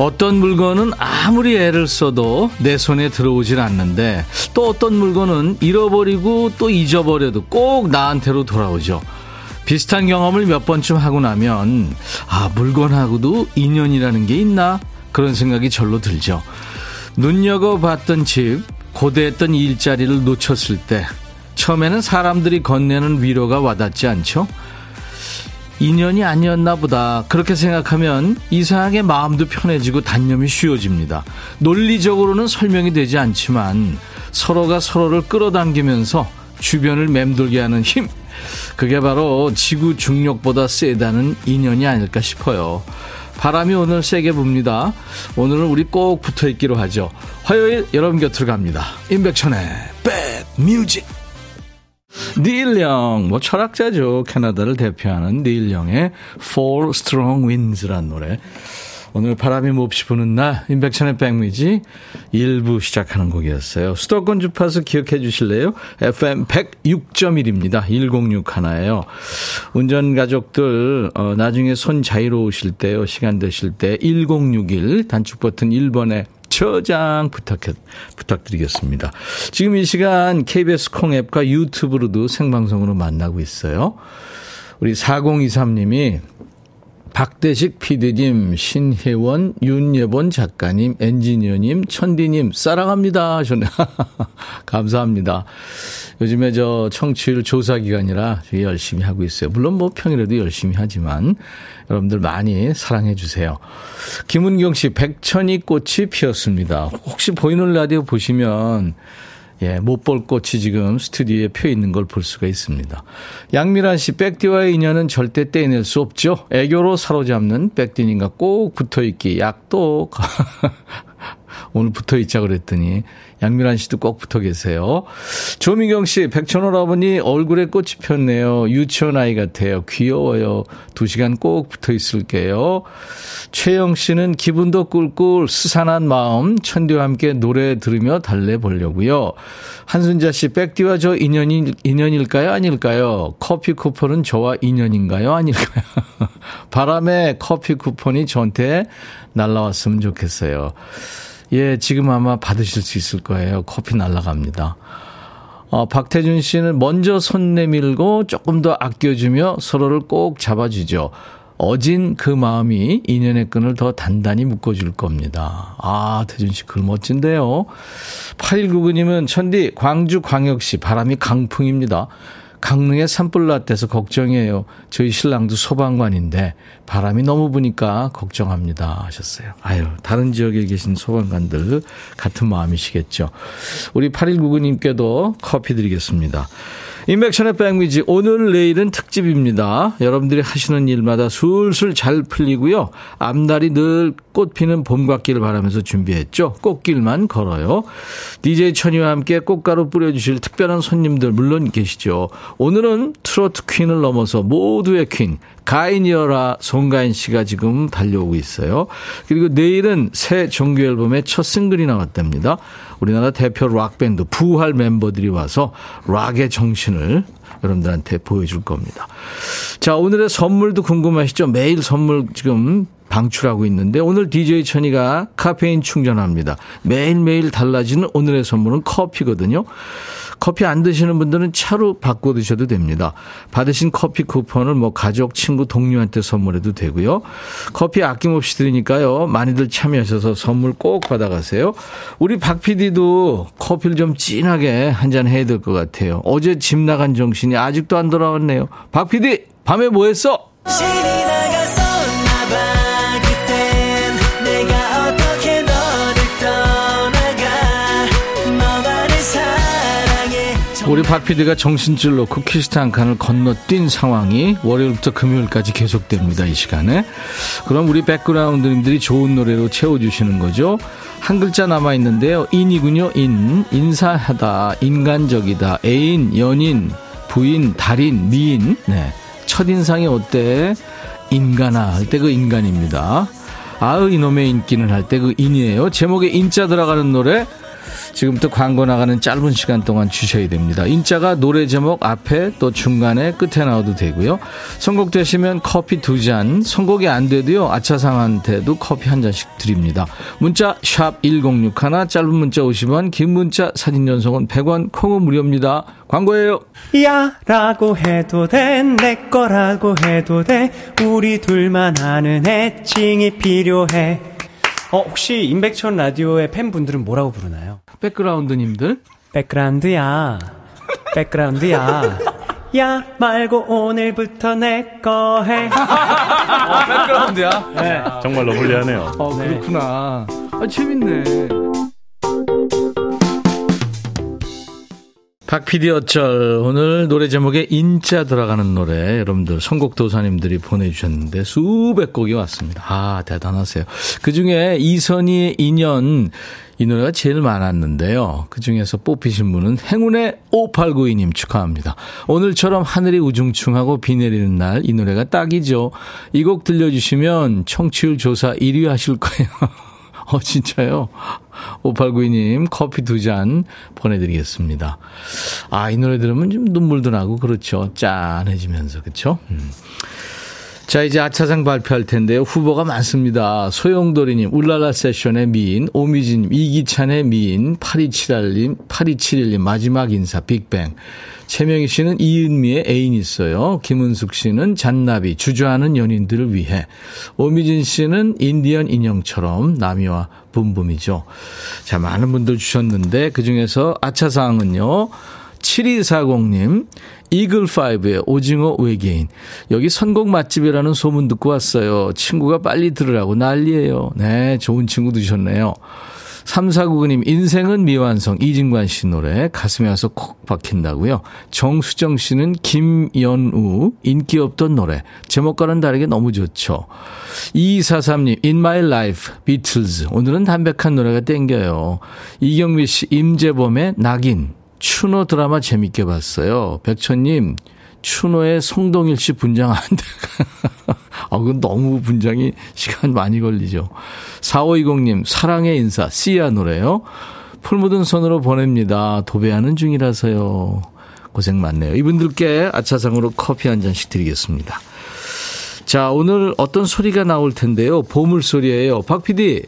어떤 물건은 아무리 애를 써도 내 손에 들어오질 않는데 또 어떤 물건은 잃어버리고 또 잊어버려도 꼭 나한테로 돌아오죠. 비슷한 경험을 몇 번쯤 하고 나면 아 물건하고도 인연이라는 게 있나 그런 생각이 절로 들죠. 눈여겨봤던 집 고대했던 일자리를 놓쳤을 때 처음에는 사람들이 건네는 위로가 와닿지 않죠. 인연이 아니었나 보다. 그렇게 생각하면 이상하게 마음도 편해지고 단념이 쉬워집니다. 논리적으로는 설명이 되지 않지만 서로가 서로를 끌어당기면서 주변을 맴돌게 하는 힘. 그게 바로 지구 중력보다 세다는 인연이 아닐까 싶어요. 바람이 오늘 세게 붑니다. 오늘은 우리 꼭 붙어 있기로 하죠. 화요일 여러분 곁으로 갑니다. 임백천의 백뮤직. 닐 영, 뭐 철학자죠. 캐나다를 대표하는 닐 영의 Four Strong Winds란 노래. 오늘 바람이 몹시 부는 날, 임백천의 백미지 1부 시작하는 곡이었어요. 수도권 주파수 기억해 주실래요? FM 106.1입니다. 106 하나예요. 운전 가족들, 어, 나중에 손 자유로우실 때요. 시간 되실 때 1061 단축 버튼 1번에 저장 부탁, 부탁드리겠습니다. 지금 이 시간 KBS 콩앱과 유튜브로도 생방송으로 만나고 있어요. 우리 4023님이 박대식 PD님, 신혜원, 윤예본 작가님, 엔지니어님, 천디님, 사랑합니다. 하셨네. 감사합니다. 요즘에 저 청취율 조사 기간이라 열심히 하고 있어요. 물론 뭐 평일에도 열심히 하지만 여러분들 많이 사랑해 주세요. 김은경 씨, 백천이 꽃이 피었습니다. 혹시 보이는 라디오 보시면 예, 못 볼 꽃이 지금 스튜디오에 펴 있는 걸 볼 수가 있습니다. 양미란 씨, 백디와의 인연은 절대 떼낼 수 없죠. 애교로 사로잡는 백디님과 꼭 붙어 있기 약도 오늘 붙어 있자 그랬더니 양미란 씨도 꼭 붙어 계세요. 조민경 씨, 백천월 아버니 얼굴에 꽃이 폈네요. 유치원 아이 같아요. 귀여워요. 두 시간 꼭 붙어 있을게요. 최영 씨는 기분도 꿀꿀 스산한 마음 천디와 함께 노래 들으며 달래보려고요. 한순자 씨, 백디와 저 인연이, 인연일까요? 아닐까요? 커피 쿠폰은 저와 인연인가요? 아닐까요? 바람에 커피 쿠폰이 저한테 날라왔으면 좋겠어요. 예, 지금 아마 받으실 수 있을 거예요. 커피 날라갑니다. 어, 박태준 씨는 먼저 손 내밀고 조금 더 아껴주며 서로를 꼭 잡아주죠. 어진 그 마음이 인연의 끈을 더 단단히 묶어줄 겁니다. 아, 태준 씨 글 멋진데요. 8199님은 천디, 광주 광역시 바람이 강풍입니다. 강릉에 산불 났대서 걱정이에요. 저희 신랑도 소방관인데 바람이 너무 부니까 걱정합니다 하셨어요. 아유, 다른 지역에 계신 소방관들 같은 마음이시겠죠. 우리 8199님께도 커피 드리겠습니다. 인백션의 백미지 오늘 내일은 특집입니다. 여러분들이 하시는 일마다 술술 잘 풀리고요. 앞날이 늘 꽃피는 봄 같기를 바라면서 준비했죠. 꽃길만 걸어요. DJ 천이와 함께 꽃가루 뿌려주실 특별한 손님들 물론 계시죠. 오늘은 트로트 퀸을 넘어서 모두의 퀸 가인이어라 송가인 씨가 지금 달려오고 있어요. 그리고 내일은 새 정규 앨범의 첫 싱글이 나왔답니다. 우리나라 대표 락 밴드 부활 멤버들이 와서 락의 정신 을 여러분들한테 보여줄 겁니다. 자, 오늘의 선물도 궁금하시죠? 매일 선물 지금 방출하고 있는데 오늘 DJ 천이가 카페인 충전합니다. 매일매일 달라지는 오늘의 선물은 커피거든요. 커피 안 드시는 분들은 차로 바꿔 드셔도 됩니다. 받으신 커피 쿠폰을 뭐 가족, 친구, 동료한테 선물해도 되고요. 커피 아낌없이 드리니까요. 많이들 참여하셔서 선물 꼭 받아가세요. 우리 박 PD도 커피를 좀 진하게 한 잔 해야 될 것 같아요. 어제 집 나간 정신이 아직도 안 돌아왔네요. 박 PD, 밤에 뭐 했어? 우리 박 PD가 정신줄 놓고 퀴스트 한 칸을 건너뛴 상황이 월요일부터 금요일까지 계속됩니다. 이 시간에. 그럼 우리 백그라운드님들이 좋은 노래로 채워주시는 거죠. 한 글자 남아있는데요. 인이군요. 인. 인사하다. 인간적이다. 애인, 연인, 부인, 달인, 미인. 네. 첫인상이 어때? 인간아. 할 때 그 인간입니다. 아의 이놈의 인기는 할 때 그 인이에요. 제목에 인자 들어가는 노래 지금부터 광고 나가는 짧은 시간 동안 주셔야 됩니다. 인자가 노래 제목 앞에 또 중간에 끝에 나와도 되고요. 선곡되시면 커피 두 잔, 선곡이 안 돼도요. 아차상한테도 커피 한 잔씩 드립니다. 문자 샵 1061, 짧은 문자 50원, 긴 문자 사진 연속은 100원, 콩은 무료입니다. 광고예요. 야 라고 해도 돼, 내 거라고 해도 돼, 우리 둘만 아는 애칭이 필요해. 어, 혹시 임백천 라디오의 팬분들은 뭐라고 부르나요? 백그라운드님들. 백그라운드야. 백그라운드야. 야 말고 오늘부터 내 거 해. 어, 백그라운드야. 네. 정말로 불리하네요. 어, 그렇구나. 아, 재밌네. 박PD 어쩔 오늘 노래 제목에 인자 들어가는 노래 여러분들 선곡 도사님들이 보내주셨는데 수백 곡이 왔습니다. 아 대단하세요. 그중에 이선희의 인연 이 노래가 제일 많았는데요. 그 중에서 뽑히신 분은 행운의 5892님 축하합니다. 오늘처럼 하늘이 우중충하고 비 내리는 날 이 노래가 딱이죠. 이 곡 들려주시면 청취율 조사 1위 하실 거예요. 어, 진짜요? 5892님, 커피 두 잔 보내드리겠습니다. 아, 이 노래 들으면 좀 눈물도 나고, 그렇죠. 짠해지면서, 그쵸? 음. 자, 이제 아차상 발표할 텐데요. 후보가 많습니다. 소용돌이님, 울랄라 세션의 미인, 오미진님, 이기찬의 미인, 8271님, 8271님, 마지막 인사, 빅뱅. 최명희 씨는 이은미의 애인 있어요. 김은숙 씨는 잔나비, 주저하는 연인들을 위해. 오미진 씨는 인디언 인형처럼 나미와 붐붐이죠. 자, 많은 분들 주셨는데 그 중에서 아차상은요. 7240님, 이글5의 오징어 외계인. 여기 선곡 맛집이라는 소문 듣고 왔어요. 친구가 빨리 들으라고 난리예요. 네, 좋은 친구 드셨네요. 3499님, 인생은 미완성, 이진관 씨 노래, 가슴에 와서 콕 박힌다고요. 정수정 씨는 김연우, 인기 없던 노래, 제목과는 다르게 너무 좋죠. 2243님, In My Life, 비틀즈. 오늘은 담백한 노래가 땡겨요. 이경미 씨, 임재범의 낙인. 추노 드라마 재밌게 봤어요. 백천님, 추노의 송동일 씨 분장 안 돼. 아, 그건 너무 분장이 시간 많이 걸리죠. 4520님, 사랑의 인사, 씨야 노래요. 풀 묻은 손으로 보냅니다. 도배하는 중이라서요. 고생 많네요. 이분들께 아차상으로 커피 한 잔씩 드리겠습니다. 자, 오늘 어떤 소리가 나올 텐데요. 보물 소리예요. 박 PD.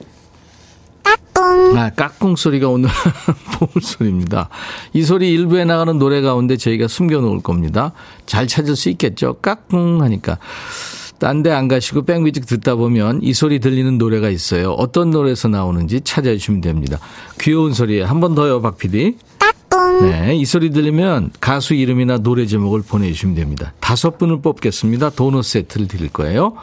까꿍. 아, 까꿍 소리가 오늘 보물 소리입니다. 이 소리 일부에 나가는 노래 가운데 저희가 숨겨놓을 겁니다. 잘 찾을 수 있겠죠? 까꿍 하니까. 딴 데 안 가시고 백뮤직 듣다 보면 이 소리 들리는 노래가 있어요. 어떤 노래에서 나오는지 찾아주시면 됩니다. 귀여운 소리에 한 번 더요, 박 PD. 네, 이 소리 들리면 가수 이름이나 노래 제목을 보내주시면 됩니다. 다섯 분을 뽑겠습니다. 도넛 세트를 드릴 거예요.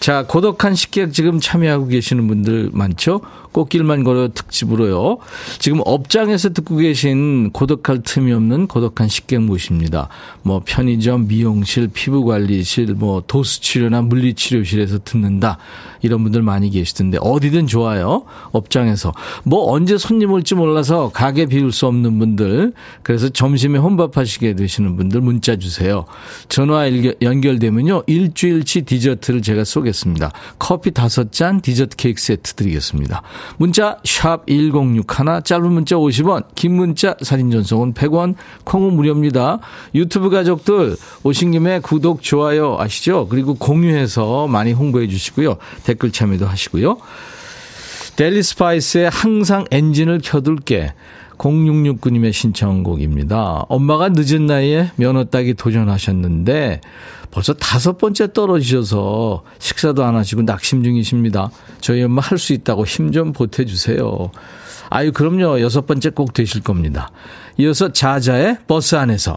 자, 고독한 식객 지금 참여하고 계시는 분들 많죠? 꽃길만 걸어 특집으로요. 지금 업장에서 듣고 계신 고독할 틈이 없는 고독한 식객 모십니다. 뭐 편의점, 미용실, 피부관리실, 뭐 도수치료나 물리치료실에서 듣는다. 이런 분들 많이 계시던데 어디든 좋아요. 업장에서. 뭐 언제 손님 올지 몰라서 가게 비울 수 없는 분들 그래서 점심에 혼밥하시게 되시는 분들 문자 주세요. 전화 연결되면요. 일주일치 디저트를 제가 쏘겠습니다. 커피 다섯 잔 디저트 케이크 세트 드리겠습니다. 문자 샵 1061, 짧은 문자 50원, 긴 문자 사진 전송은 100원, 콩은 무료입니다. 유튜브 가족들 오신 김에 구독, 좋아요 아시죠? 그리고 공유해서 많이 홍보해 주시고요. 댓글 참여도 하시고요. 델리 스파이스의 항상 엔진을 켜둘게. 0669님의 신청곡입니다. 엄마가 늦은 나이에 면허 따기 도전하셨는데 벌써 다섯 번째 떨어지셔서 식사도 안 하시고 낙심 중이십니다. 저희 엄마 할 수 있다고 힘 좀 보태주세요. 아유, 그럼요. 여섯 번째 꼭 되실 겁니다. 이어서 자자의 버스 안에서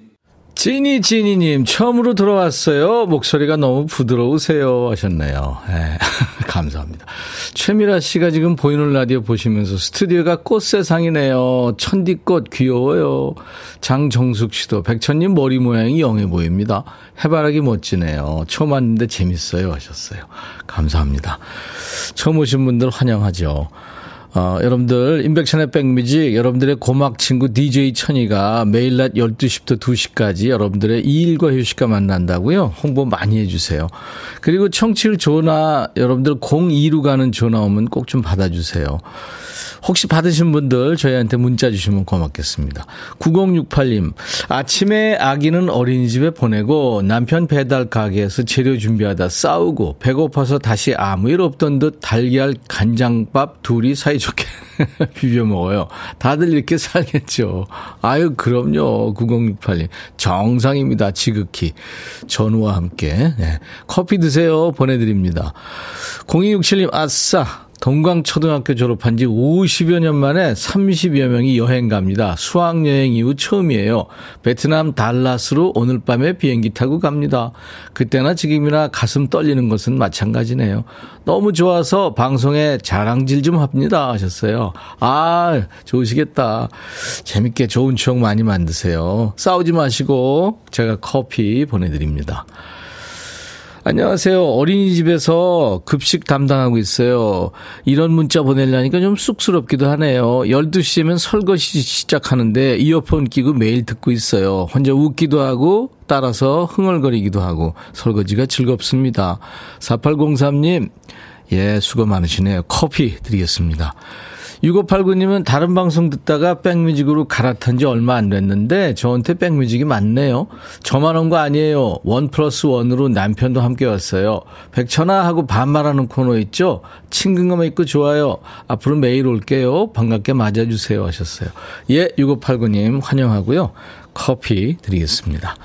지니 지니님 처음으로 들어왔어요. 목소리가 너무 부드러우세요 하셨네요. 네, 감사합니다. 최미라 씨가 지금 보이는 라디오 보시면서 스튜디오가 꽃 세상이네요. 천디꽃 귀여워요. 장정숙 씨도 백천님 머리 모양이 영해 보입니다. 해바라기 멋지네요. 처음 왔는데 재밌어요 하셨어요. 감사합니다. 처음 오신 분들 환영하죠. 어, 여러분들, 인백션의 백뮤직, 여러분들의 고막 친구 DJ 천이가 매일 낮 12시부터 2시까지 여러분들의 일과 휴식과 만난다고요? 홍보 많이 해주세요. 그리고 청취율 전화, 여러분들 02로 가는 전화 오면 꼭 좀 받아주세요. 혹시 받으신 분들 저희한테 문자 주시면 고맙겠습니다. 9068님, 아침에 아기는 어린이집에 보내고 남편 배달 가게에서 재료 준비하다 싸우고 배고파서 다시 아무 일 없던 듯 달걀 간장밥 둘이 사이좋게 비벼 먹어요. 다들 이렇게 살겠죠. 아유, 그럼요. 9068님. 정상입니다. 지극히. 전우와 함께. 네. 커피 드세요. 보내드립니다. 0267님, 아싸. 동광초등학교 졸업한 지 50여 년 만에 30여 명이 여행 갑니다. 수학여행 이후 처음이에요. 베트남 달라스로 오늘 밤에 비행기 타고 갑니다. 그때나 지금이나 가슴 떨리는 것은 마찬가지네요. 너무 좋아서 방송에 자랑질 좀 합니다. 하셨어요. 아, 좋으시겠다. 재밌게 좋은 추억 많이 만드세요. 싸우지 마시고 제가 커피 보내드립니다. 안녕하세요. 어린이집에서 급식 담당하고 있어요. 이런 문자 보내려니까 좀 쑥스럽기도 하네요. 12시면 설거지 시작하는데 이어폰 끼고 매일 듣고 있어요. 혼자 웃기도 하고 따라서 흥얼거리기도 하고 설거지가 즐겁습니다. 4803님, 예, 수고 많으시네요. 커피 드리겠습니다. 6589님은 다른 방송 듣다가 백뮤직으로 갈아탄 지 얼마 안 됐는데 저한테 백뮤직이 많네요. 저만 온 거 아니에요. 원 플러스 원으로 남편도 함께 왔어요. 백천아 하고 반말하는 코너 있죠? 친근감 있고 좋아요. 앞으로 매일 올게요. 반갑게 맞아주세요 하셨어요. 예, 6589님 환영하고요. 커피 드리겠습니다.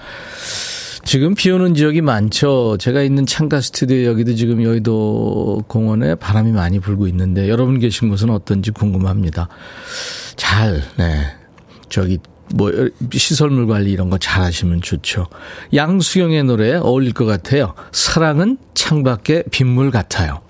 지금 비 오는 지역이 많죠. 제가 있는 창가 스튜디오 여기도 지금 여의도 공원에 바람이 많이 불고 있는데 여러분 계신 곳은 어떤지 궁금합니다. 잘, 네. 저기 뭐 시설물 관리 이런 거 잘 하시면 좋죠. 양수경의 노래 어울릴 것 같아요. 사랑은 창밖에 빗물 같아요.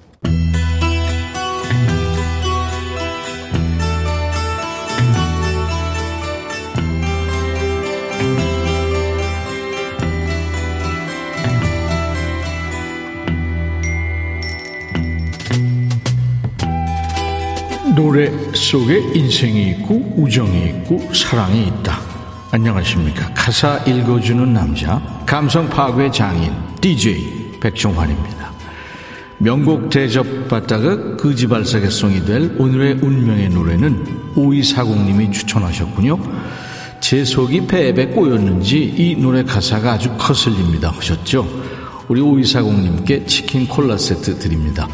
노래 속에 인생이 있고 우정이 있고 사랑이 있다. 안녕하십니까. 가사 읽어주는 남자, 감성 파괴 장인, DJ 백종환입니다. 명곡 대접받다가 거지발사계송이 될 오늘의 운명의 노래는 오이사공님이 추천하셨군요. 제 속이 배에 꼬였는지 이 노래 가사가 아주 거슬립니다 하셨죠. 우리 오이사공님께 치킨 콜라 세트 드립니다.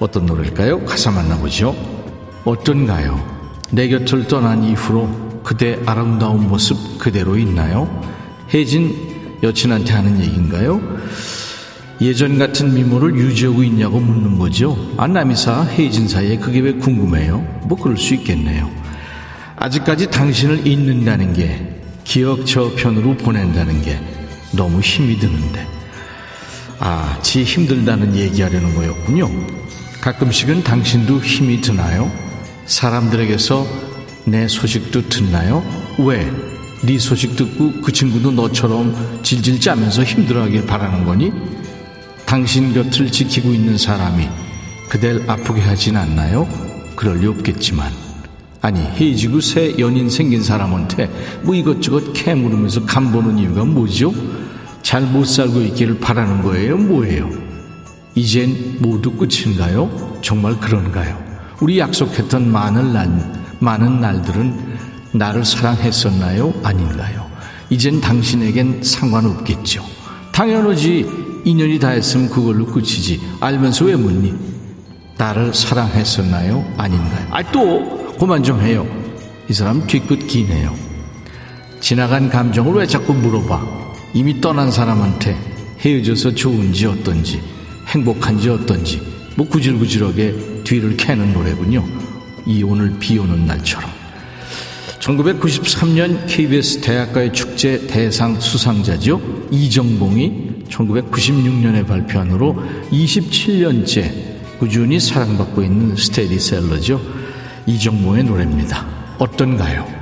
어떤 노래일까요? 가사 만나보죠. 어떤가요? 내 곁을 떠난 이후로 그대 아름다운 모습 그대로 있나요? 혜진 여친한테 하는 얘기인가요? 예전 같은 미모를 유지하고 있냐고 묻는 거죠. 아, 남이사, 혜진 사이에 그게 왜 궁금해요? 뭐 그럴 수 있겠네요. 아직까지 당신을 잊는다는 게 기억 저편으로 보낸다는 게 너무 힘이 드는데. 아, 지 힘들다는 얘기하려는 거였군요. 가끔씩은 당신도 힘이 드나요? 사람들에게서 내 소식도 듣나요? 왜? 네 소식 듣고 그 친구도 너처럼 질질 짜면서 힘들어하길 바라는 거니? 당신 곁을 지키고 있는 사람이 그댈 아프게 하진 않나요? 그럴 리 없겠지만 아니 헤어지고 새 연인 생긴 사람한테 뭐 이것저것 캐물으면서 간 보는 이유가 뭐죠? 잘 못 살고 있기를 바라는 거예요? 뭐예요? 이젠 모두 끝인가요? 정말 그런가요? 우리 약속했던 많은 날, 많은 날들은 나를 사랑했었나요? 아닌가요? 이젠 당신에겐 상관없겠죠. 당연하지. 인연이 다 했으면 그걸로 끝이지. 알면서 왜 묻니? 나를 사랑했었나요? 아닌가요? 아, 또, 그만 좀 해요. 이 사람 뒤끝 기네요. 지나간 감정을 왜 자꾸 물어봐? 이미 떠난 사람한테 헤어져서 좋은지 어떤지, 행복한지 어떤지, 뭐 구질구질하게 뒤를 캐는 노래군요. 이 오늘 비 오는 날처럼. 1993년 KBS 대학가의 축제 대상 수상자죠. 이정봉이 1996년에 발표한 후로 27년째 꾸준히 사랑받고 있는 스테디셀러죠. 이정봉의 노래입니다. 어떤가요?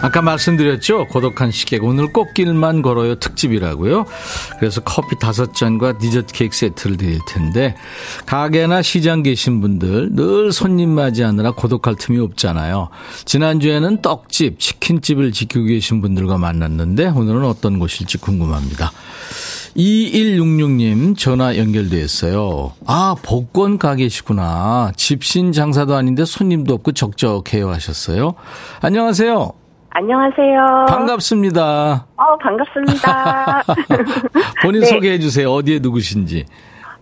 아까 말씀드렸죠? 고독한 식객. 오늘 꽃길만 걸어요 특집이라고요. 그래서 커피 다섯 잔과 디저트 케이크 세트를 드릴 텐데, 가게나 시장 계신 분들 늘 손님 맞이하느라 고독할 틈이 없잖아요. 지난주에는 떡집, 치킨집을 지키고 계신 분들과 만났는데, 오늘은 어떤 곳일지 궁금합니다. 2166님 전화 연결돼 있어요. 아, 복권 가게시구나. 집신 장사도 아닌데 손님도 없고 적적해요 하셨어요. 안녕하세요. 안녕하세요. 반갑습니다. 어, 반갑습니다. 본인 네. 소개해 주세요. 어디에 누구신지.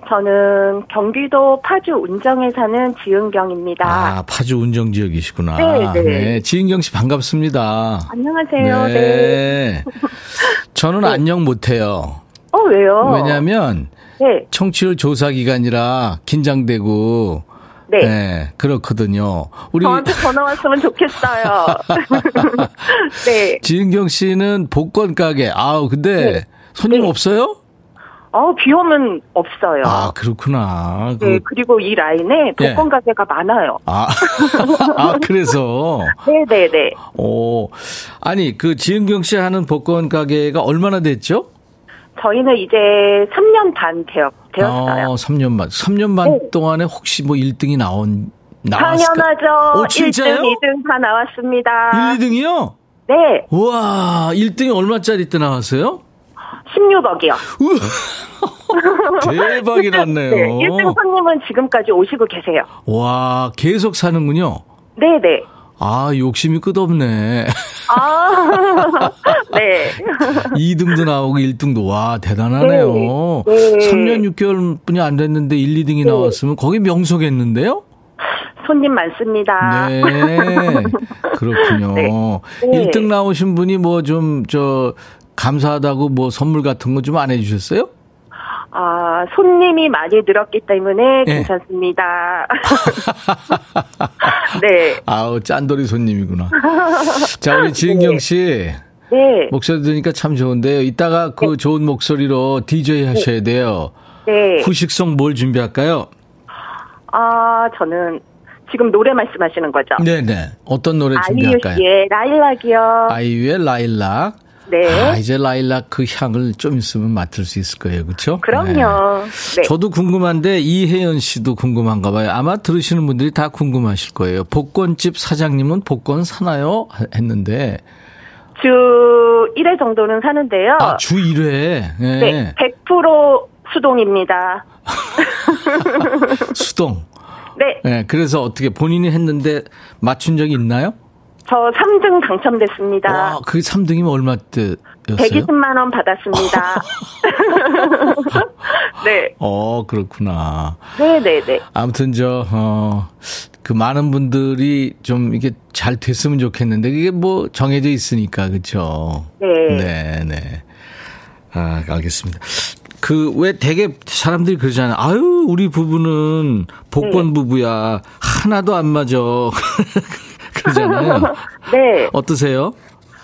저는 경기도 파주 운정에 사는 지은경입니다. 아, 파주 운정 지역이시구나. 네, 네. 네 지은경 씨 반갑습니다. 안녕하세요. 네. 네. 저는 네. 안녕 못해요. 어, 왜요? 왜냐면, 네. 청취율 조사 기간이라 긴장되고, 네. 네. 그렇거든요. 우리 저한테 전화 왔으면 좋겠어요. 네. 지은경 씨는 복권 가게. 아우, 근데 네. 손님 네. 없어요? 어, 비 오면 없어요. 아, 그렇구나. 그... 네, 그 리고 이 라인에 예. 복권 네. 가게가 많아요. 아, 아 그래서? 네네네. 네, 오, 아니, 그 지은경 씨 하는 복권 가게가 얼마나 됐죠? 저희는 이제 3년 반 되었, 되었어요. 어, 3년 반. 3년 반 네. 동안에 혹시 뭐 1등이 나온, 나왔을까? 당연하죠. 오, 진짜요? 1등, 2등 다 나왔습니다. 1, 2등이요? 네. 우와, 1등이 얼마짜리 때 나왔어요? 16억이요. 대박이 났네요. 네, 1등 손님은 지금까지 오시고 계세요. 와, 계속 사는군요. 네네. 아, 욕심이 끝없네. 아, 네. 2등도 나오고 1등도, 와, 대단하네요. 네. 네. 3년 6개월 뿐이 안 됐는데 1, 2등이 네. 나왔으면 거기 명소겠는데요? 손님 많습니다. 네. 그렇군요. 네. 1등 나오신 분이 뭐 좀, 저, 감사하다고 뭐 선물 같은 거 좀 안 해주셨어요? 아, 손님이 많이 늘었기 때문에 네. 괜찮습니다. 네. 아우, 짠돌이 손님이구나. 자, 우리 지은경 네. 씨. 네. 목소리 들으니까 참 좋은데요. 이따가 그 네. 좋은 목소리로 DJ 하셔야 돼요. 네. 후식성 뭘 준비할까요? 아, 저는 지금 노래 말씀하시는 거죠? 네네. 어떤 노래 준비할까요? 아이유의 라일락이요. 아이유의 라일락. 네. 아, 이제 라일락 그 향을 좀 있으면 맡을 수 있을 거예요. 그렇죠? 그럼요. 네. 저도 궁금한데 이혜연 씨도 궁금한가 봐요. 아마 들으시는 분들이 다 궁금하실 거예요. 복권집 사장님은 복권 사나요? 했는데 주 1회 정도는 사는데요. 아, 주 1회. 네. 네. 100% 수동입니다. 수동. 네. 네. 그래서 어떻게 본인이 했는데 맞춘 적이 있나요? 저 3등 당첨됐습니다. 와, 그 3등이면 얼마 때였어요? 120만 원 받았습니다. 네. 어, 그렇구나. 네, 네, 네. 아무튼 저 어, 그 많은 분들이 좀 이게 잘 됐으면 좋겠는데 그게 뭐 정해져 있으니까 그렇죠. 네. 네, 네. 아, 알겠습니다. 그 왜 되게 사람들이 그러잖아요. 아유, 우리 부부는 복권 네. 부부야. 하나도 안 맞아. 그러잖아요. 네. 어떠세요?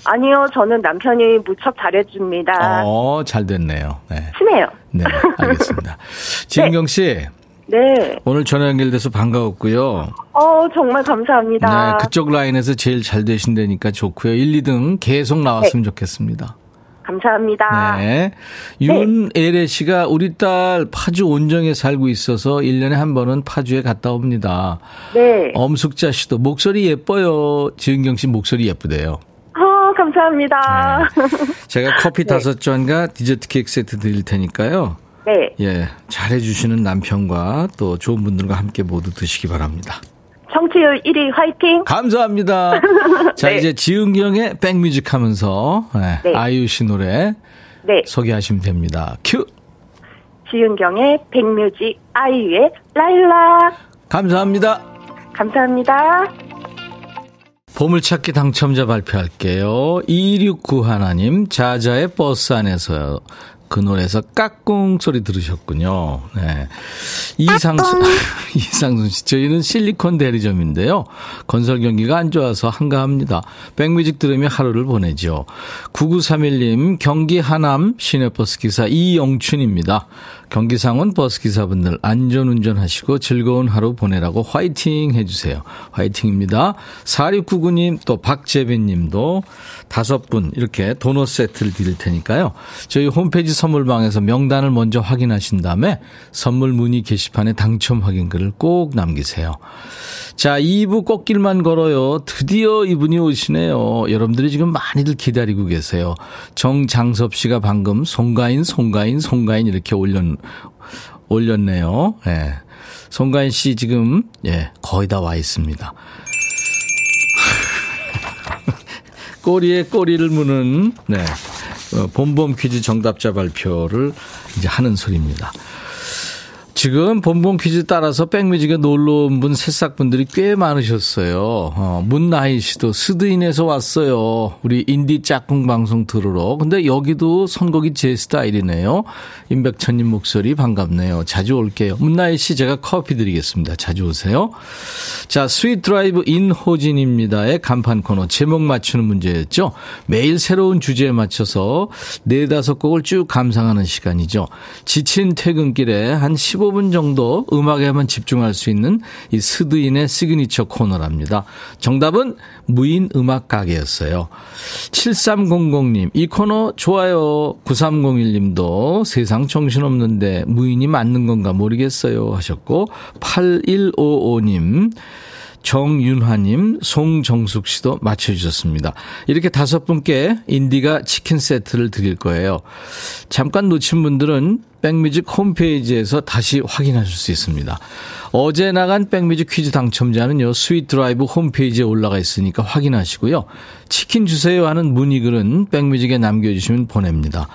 아니요, 저는 남편이 무척 잘해줍니다. 어, 잘 됐네요. 네. 친해요. 네, 알겠습니다. 지은경 씨. 네. 오늘 전화 연결돼서 반가웠고요. 어, 정말 감사합니다. 네, 그쪽 라인에서 제일 잘 되신다니까 좋고요. 1, 2등 계속 나왔으면 네. 좋겠습니다. 감사합니다. 네. 윤애래 씨가 우리 딸 파주 온정에 살고 있어서 1년에 한 번은 파주에 갔다 옵니다. 네. 엄숙자 씨도 목소리 예뻐요. 지은경 씨 목소리 예쁘대요. 어, 감사합니다. 네. 제가 커피 네. 다섯 잔과 디저트 케이크 세트 드릴 테니까요. 네. 예. 잘해주시는 남편과 또 좋은 분들과 함께 모두 드시기 바랍니다. 청취율 1위 화이팅! 감사합니다. 자, 네. 이제 지은경의 백뮤직 하면서 네, 네. 아이유 씨 노래 네. 소개하시면 됩니다. 큐! 지은경의 백뮤직 아이유의 라일락. 감사합니다. 감사합니다. 보물찾기 당첨자 발표할게요. 2691 하나님, 자자의 버스 안에서요. 그 노래에서 까꿍 소리 들으셨군요. 네. 이상순, 이상순 씨. 저희는 실리콘 대리점인데요. 건설 경기가 안 좋아서 한가합니다. 백뮤직 들으며 하루를 보내죠. 9931님, 경기 하남 시내버스 기사 이영춘입니다. 경기상원 버스기사분들 안전운전 하시고 즐거운 하루 보내라고 화이팅 해주세요. 화이팅입니다. 4699님 또 박재빈님도 다섯 분 이렇게 도넛 세트를 드릴 테니까요. 저희 홈페이지 선물방에서 명단을 먼저 확인하신 다음에 선물 문의 게시판에 당첨 확인글을 꼭 남기세요. 자, 2부 꽃길만 걸어요. 드디어 이분이 오시네요. 여러분들이 지금 많이들 기다리고 계세요. 정장섭 씨가 방금 송가인, 송가인, 송가인 이렇게 올렸, 올렸네요. 예. 송가인 씨 지금, 예, 거의 다 와 있습니다. 꼬리에 꼬리를 무는, 네. 어, 봄봄 퀴즈 정답자 발표를 이제 하는 소리입니다. 지금 본봉 퀴즈 따라서 백뮤직에 놀러 온 분 새싹분들이 꽤 많으셨어요. 어, 문나희 씨도 스드인에서 왔어요. 우리 인디 짝꿍 방송 들으러. 근데 여기도 선곡이 제 스타일이네요. 임백천님 목소리 반갑네요. 자주 올게요. 문나희 씨 제가 커피 드리겠습니다. 자주 오세요. 자, 스윗 드라이브 인호진입니다의 간판 코너 제목 맞추는 문제였죠. 매일 새로운 주제에 맞춰서 네다섯 곡을 쭉 감상하는 시간이죠. 지친 퇴근길에 한 15분 정도 음악에만 집중할 수 있는 이 스드인의 시그니처 코너랍니다. 정답은 무인 음악 가게였어요. 7300님, 이 코너 좋아요. 9301님도 세상 정신없는데 무인이 맞는 건가 모르겠어요 하셨고, 8155님, 정윤화님, 송정숙 씨도 맞춰주셨습니다. 이렇게 다섯 분께 인디가 치킨 세트를 드릴 거예요. 잠깐 놓친 분들은 백뮤직 홈페이지에서 다시 확인하실 수 있습니다. 어제 나간 백뮤직 퀴즈 당첨자는요, 스윗 드라이브 홈페이지에 올라가 있으니까 확인하시고요. 치킨 주세요 하는 문의글은 백뮤직에 남겨주시면 보냅니다.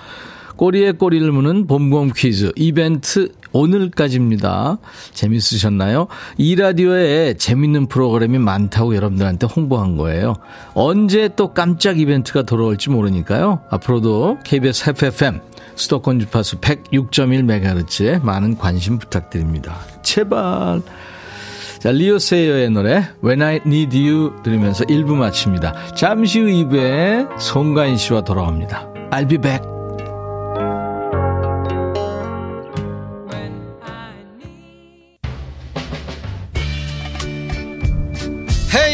꼬리에 꼬리를 무는 봄봄 퀴즈 이벤트 오늘까지입니다. 재밌으셨나요? 이 라디오에 재밌는 프로그램이 많다고 여러분들한테 홍보한 거예요. 언제 또 깜짝 이벤트가 돌아올지 모르니까요. 앞으로도 KBS FFM 수도권 주파수 106.1MHz에 많은 관심 부탁드립니다. 제발. 자, 리오세이어의 노래 When I Need You 들으면서 1부 마칩니다. 잠시 후 2부에 송가인 씨와 돌아옵니다. I'll be back.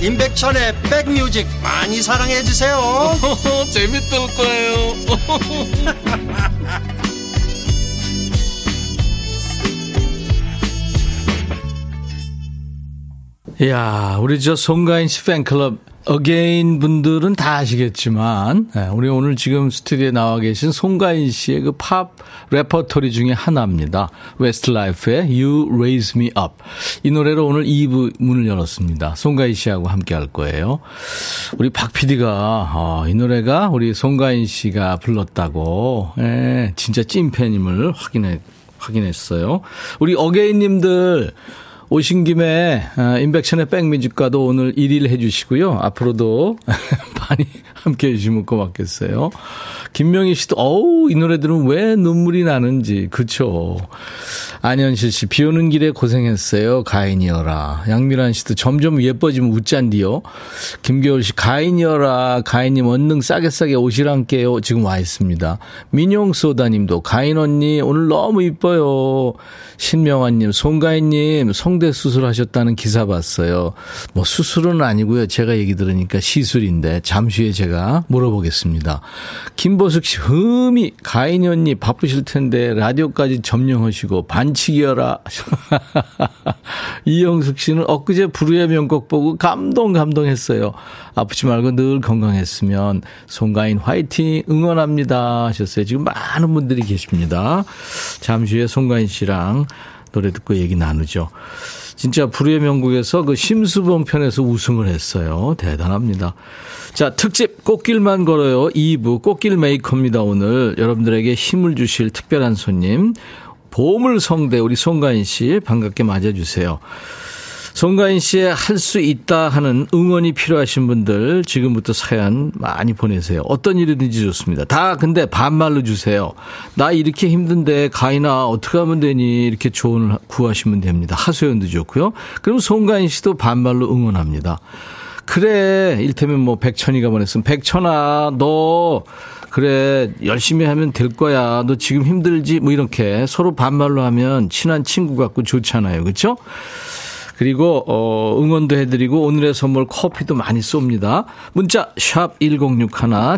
임백천의 백뮤직 많이 사랑해 주세요. 재밌을 거예요. 야, 우리 저 송가인 씨 팬클럽 어게인 분들은 다 아시겠지만 예, 우리 오늘 지금 스튜디오에 나와 계신 송가인 씨의 그 팝 레퍼토리 중에 하나입니다. 웨스트라이프의 You Raise Me Up. 이 노래로 오늘 2부 문을 열었습니다. 송가인 씨하고 함께 할 거예요. 우리 박 PD가 어, 이 노래가 우리 송가인 씨가 불렀다고 예, 진짜 찐팬임을 확인해 확인했어요. 우리 어게인님들 오신 김에 아, 인백션의 백뮤직과도 오늘 1일 해주시고요. 앞으로도 많이 함께 해주시면 고맙겠어요. 김명희 씨도, 어우, 이 노래 들은 왜 눈물이 나는지. 그쵸. 안현실 씨, 비 오는 길에 고생했어요. 가인이여라. 양미란 씨도 점점 예뻐지면 웃잔디요. 김겨울 씨, 가인이여라. 가인님 언능 싸게 싸게 오시란게요. 지금 와 있습니다. 민용소다님도, 가인 언니, 오늘 너무 이뻐요. 신명환님, 송가인님, 성대 수술하셨다는 기사 봤어요. 뭐 수술은 아니고요. 제가 얘기 들으니까 시술인데, 잠시 후에 제가 물어보겠습니다. 김보숙 씨, 흠이, 가인이 언니 바쁘실 텐데, 라디오까지 점령하시고, 반칙이여라. 이영숙 씨는 엊그제 불후의 명곡 보고 감동, 감동했어요. 아프지 말고 늘 건강했으면, 송가인 화이팅 응원합니다. 하셨어요. 지금 많은 분들이 계십니다. 잠시 후에 송가인 씨랑 노래 듣고 얘기 나누죠. 진짜 불후의 명곡에서 그 심수봉 편에서 우승을 했어요. 대단합니다. 자, 특집 꽃길만 걸어요. 2부 꽃길 메이커입니다. 오늘 여러분들에게 힘을 주실 특별한 손님 보물성대 우리 송가인 씨 반갑게 맞아주세요. 송가인 씨의 할 수 있다 하는 응원이 필요하신 분들 지금부터 사연 많이 보내세요. 어떤 일이든지 좋습니다. 다 근데 반말로 주세요. 나 이렇게 힘든데 가인아 어떻게 하면 되니 이렇게 조언을 구하시면 됩니다. 하소연도 좋고요. 그럼 송가인 씨도 반말로 응원합니다. 그래 일테면 뭐 백천이가 보냈으면 백천아 너 그래 열심히 하면 될 거야 너 지금 힘들지 뭐 이렇게 서로 반말로 하면 친한 친구 같고 좋잖아요 그렇죠? 그리고 어 응원도 해드리고 오늘의 선물 커피도 많이 쏩니다. 문자 샵 1061,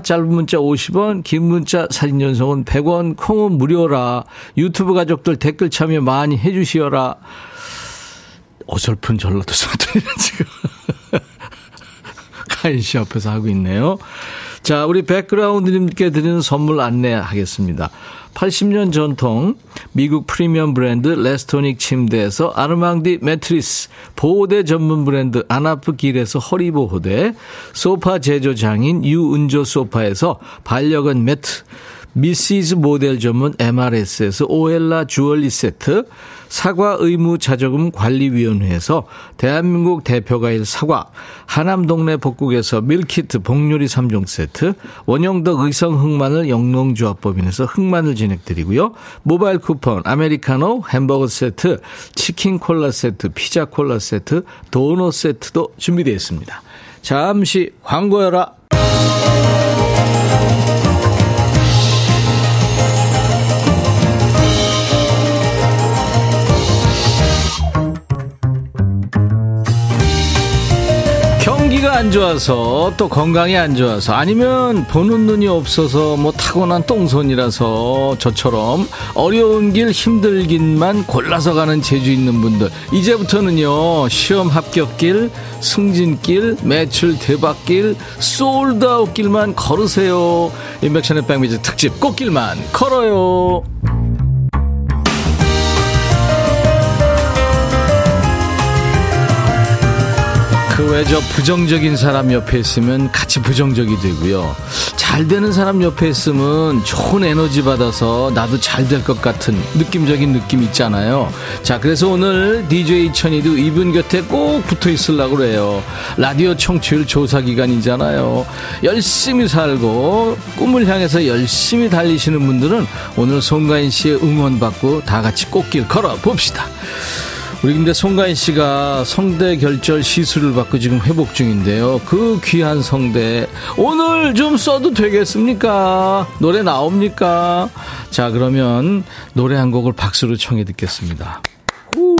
짧은 문자 50원, 긴 문자 사진 전송은 100원, 콩은 무료라. 유튜브 가족들 댓글 참여 많이 해주시어라. 어설픈 전라도 사투리는 지금 카인 씨 옆에서 하고 있네요. 자, 우리 백그라운드님께 드리는 선물 안내하겠습니다. 80년 전통 미국 프리미엄 브랜드 레스토닉 침대에서 아르망디 매트리스, 보호대 전문 브랜드 아나프 길에서 허리보호대, 소파 제조 장인 유은조 소파에서 반려견 매트, 미시즈 모델 전문 MRS에서 오엘라 주얼리 세트, 사과 의무 자조금 관리위원회에서 대한민국 대표과일 사과, 하남 동래 복국에서 밀키트 복요리 3종 세트, 원형덕 의성 흑마늘 영농조합법인에서 흑마늘 진행드리고요. 모바일 쿠폰, 아메리카노, 햄버거 세트, 치킨 콜라 세트, 피자 콜라 세트, 도넛 세트도 준비되어 있습니다. 잠시 광고여라. 경기가 안 좋아서 또 건강이 안 좋아서 아니면 보는 눈이 없어서 뭐 타고난 똥손이라서 저처럼 어려운 길 힘들긴만 골라서 가는 재주 있는 분들. 이제부터는요 시험 합격길 승진길 매출 대박길 솔드아웃 길만 걸으세요. 인백션의 백미즈 특집 꽃길만 걸어요 그외저 부정적인 사람 옆에 있으면 같이 부정적이 되고요. 잘 되는 사람 옆에 있으면 좋은 에너지 받아서 나도 잘 될 것 같은 느낌적인 느낌 있잖아요. 자, 그래서 오늘 DJ 천이도 이분 곁에 꼭 붙어 있으려고 그래요. 라디오 청취율 조사 기간이잖아요. 열심히 살고 꿈을 향해서 열심히 달리시는 분들은 오늘 송가인 씨의 응원받고 다 같이 꽃길 걸어 봅시다. 우리 근데 송가인 씨가 성대 결절 시술을 받고 지금 회복 중인데요. 그 귀한 성대 오늘 좀 써도 되겠습니까? 노래 나옵니까? 자 그러면 노래 한 곡을 박수로 청해 듣겠습니다. 후.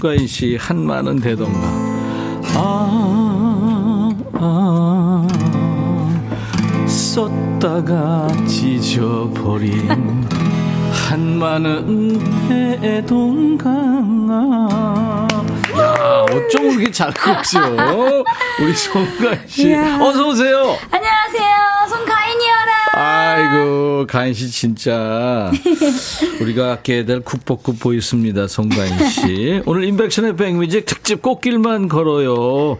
송가인 씨 한마는 대동강. 아, 아, 썼다가 찢어버린 한마는 대동강. 야, 어쩜 그렇게 잘 컸죠? 우리 송가인 씨. 이야. 어서 오세요. 안녕하세요. 아이고, 가인 씨 진짜 우리가 깨야 될 국보급 보였습니다, 송가인 씨. 오늘 인백션의 백뮤직 특집 꽃길만 걸어요.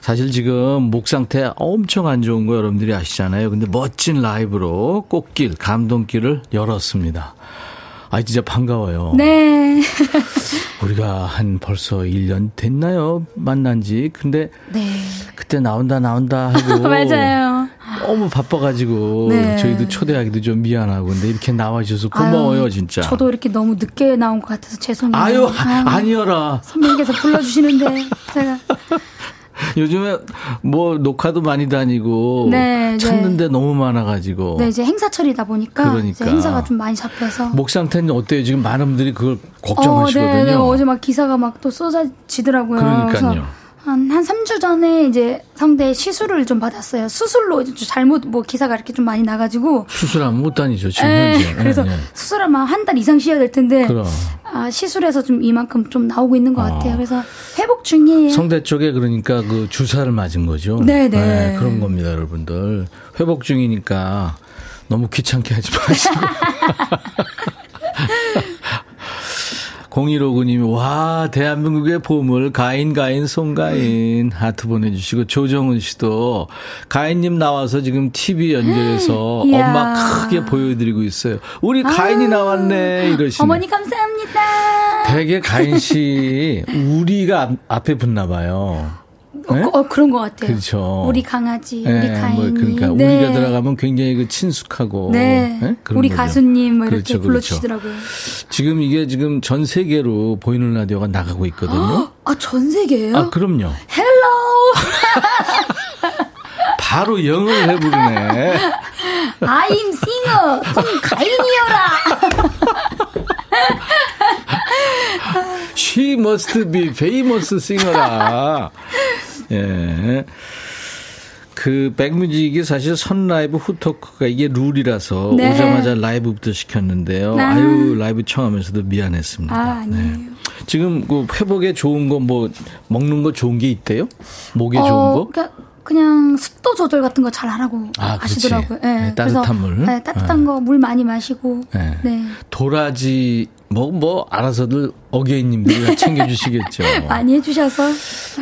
사실 지금 목 상태 엄청 안 좋은 거 여러분들이 아시잖아요. 근데 멋진 라이브로 꽃길, 감동길을 열었습니다. 아, 진짜 반가워요. 네. 우리가 한 벌써 1년 됐나요? 만난 지. 근데 네. 그때 나온다, 나온다 하고. 맞아요. 너무 바빠가지고 네. 저희도 초대하기도 좀 미안하고 근데 이렇게 나와주셔서 고마워요 아유, 진짜. 저도 이렇게 너무 늦게 나온 것 같아서 죄송해요. 아유 아, 아니어라. 선배님께서 불러주시는데 제가 요즘에 뭐 녹화도 많이 다니고 네, 네. 찾는데 너무 많아가지고 네 이제 행사철이다 보니까 그러니까. 이제 행사가 좀 많이 잡혀서 목 상태는 어때요? 지금 많은 분들이 그걸 어, 걱정하시거든요. 네, 네. 어제 막 기사가 막 또 쏟아지더라고요. 그러니까요. 한, 한 3주 전에 이제 상대 시술을 좀 받았어요. 수술로 잘못 뭐 기사가 이렇게 좀 많이 나가지고. 수술하면 못 다니죠 지금 에, 현재. 그래서 네, 네. 수술하면 한 달 이상 쉬어야 될 텐데. 그럼. 아, 시술해서 좀 이만큼 좀 나오고 있는 것 어. 같아요. 그래서 회복 중이에요. 성대 쪽에 그러니까 그 주사를 맞은 거죠. 네, 네. 그런 겁니다, 여러분들. 회복 중이니까 너무 귀찮게 하지 마시고. 0159님이, 와, 대한민국의 보물, 가인, 가인, 송가인, 하트 보내주시고, 조정은 씨도, 가인님 나와서 지금 TV 연결해서. 엄마 크게 보여드리고 있어요. 우리 가인이 나왔네, 이러시네. 어머니 감사합니다. 되게 가인 씨, 우리가 앞, 앞에 붙나 봐요. 네? 어, 어, 그런 것 같아요. 그렇죠. 우리 강아지, 네, 우리 가인이. 뭐 그러니까 네. 우리가 들어가면 굉장히 그 친숙하고 네. 네? 우리 거죠. 가수님 뭐 이렇게 그렇죠, 그렇죠. 불러주시더라고요. 지금 이게 지금 전 세계로 보이는 라디오가 나가고 있거든요. 아, 전 세계예요? 아 그럼요. Hello! 바로 영어를 해부리네. I'm singer! 송가인이여라! She must be famous singer라. 예. 그 백뮤직이 사실 선 라이브 후 토크가 이게 룰이라서 네. 오자마자 라이브부터 시켰는데요. 아. 아유 라이브 청하면서도 미안했습니다. 아, 아니에요. 지금 그 회복에 좋은 거 뭐 먹는 거 좋은 게 있대요? 목에 좋은 거? 그냥, 그냥 습도 조절 같은 거 잘 하라고 아, 그렇지. 하시더라고요. 예, 네, 따뜻한 물. 네, 따뜻한 거 물 많이 마시고. 네. 네. 도라지 뭐, 뭐, 알아서들 어게인님들이 다 챙겨주시겠죠. 많이 해주셔서.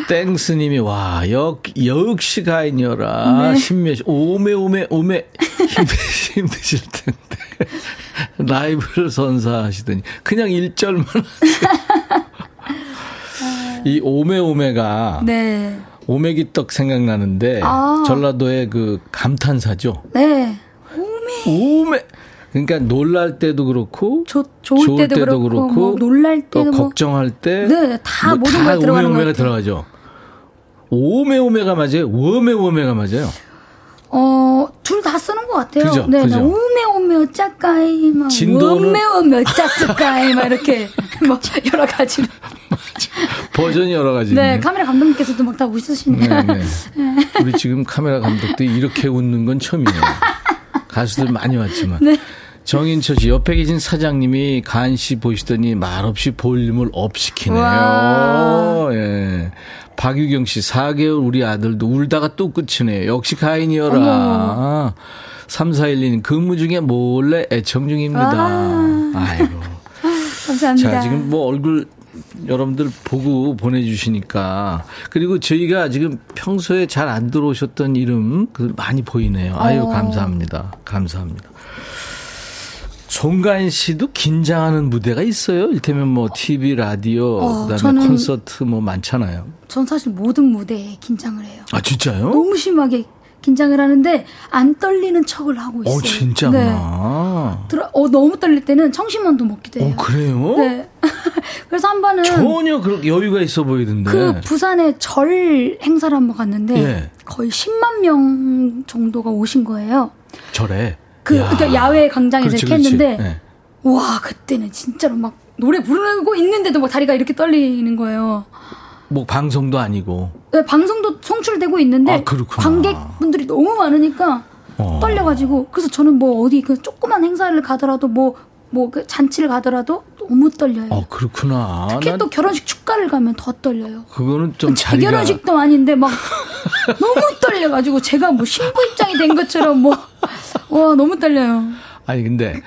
땡스님이, 와, 역, 역시 가인이어라. 네. 신몇, 오메, 오메, 오메. 힘드시, 힘드 실 텐데. 라이브를 선사하시더니, 그냥 1절만 하세요. 이 오메, 오메가. 네. 오메기 떡 생각나는데, 아. 전라도의 그 감탄사죠. 네. 오메. 그러니까 놀랄 때도 그렇고 조, 좋을, 때도, 그렇고, 뭐 놀랄 또 때도 뭐. 걱정할 때, 네, 다 뭐 모든 거에 들어가는 오메오메가 같아요. 들어가죠. 오메오메가 맞아요. 워메오메가 맞아요. 어, 둘 다 쓰는 것 같아요. 그죠, 네, 그죠. 네. 오메오메 어짜까이, 막, 진도는- 오메오메 어짜까이, 막 이렇게, 뭐, 여러 가지로. 버전이 여러 가지. 네. 카메라 감독님께서도 막 다 웃으시니까. 네, 네. 우리 지금 카메라 감독들이 이렇게 웃는 건 처음이에요. 가수들 많이 왔지만. 네. 정인철 씨, 옆에 계신 사장님이 가인 씨 보시더니 말없이 볼륨을 up 시키네요. 와. 예. 박유경 씨, 4개월 우리 아들도 울다가 또 끝이네요. 역시 가인이어라. 어머. 3412님, 근무 중에 몰래 애청 중입니다. 아. 아이고. 감사합니다. 자, 지금 뭐 얼굴 여러분들 보고 보내주시니까. 그리고 저희가 지금 평소에 잘 안 들어오셨던 이름 그 많이 보이네요. 아유, 어. 감사합니다. 감사합니다. 송가인 씨도 긴장하는 무대가 있어요. 일테면 뭐 TV, 라디오, 어, 그다음에 콘서트 뭐 많잖아요. 전 사실 모든 무대에 긴장을 해요. 아, 진짜요? 너무 심하게 긴장을 하는데, 안 떨리는 척을 하고 있어요. 어, 진짜. 네. 나 들어, 어, 너무 떨릴 때는 청심환도 먹기도 해요. 어, 그래요? 네. 그래서 한 번은 전혀 그렇게 여유가 있어 보이던데. 그 부산에 절 행사를 한 번 갔는데 예. 거의 10만 명 정도가 오신 거예요. 절에. 그 야. 그러니까 야외 광장에서 그렇지, 이렇게. 했는데 네. 와 그때는 진짜로 막 노래 부르고 있는데도 막 다리가 이렇게 떨리는 거예요. 뭐 방송도 아니고. 네, 방송도 송출되고 있는데 아. 관객분들이 너무 많으니까 어. 떨려가지고 그래서 저는 뭐 어디 그 조그만 행사를 가더라도 뭐 뭐 그 잔치를 가더라도 너무 떨려요. 어, 그렇구나. 특히 난또 결혼식 축가를 가면 더 떨려요. 그거는 좀제 자리가 결혼식도 아닌데 막 너무 떨려가지고 제가 뭐 신부 입장이 된 것처럼 뭐 와 너무 떨려요. 아니 근데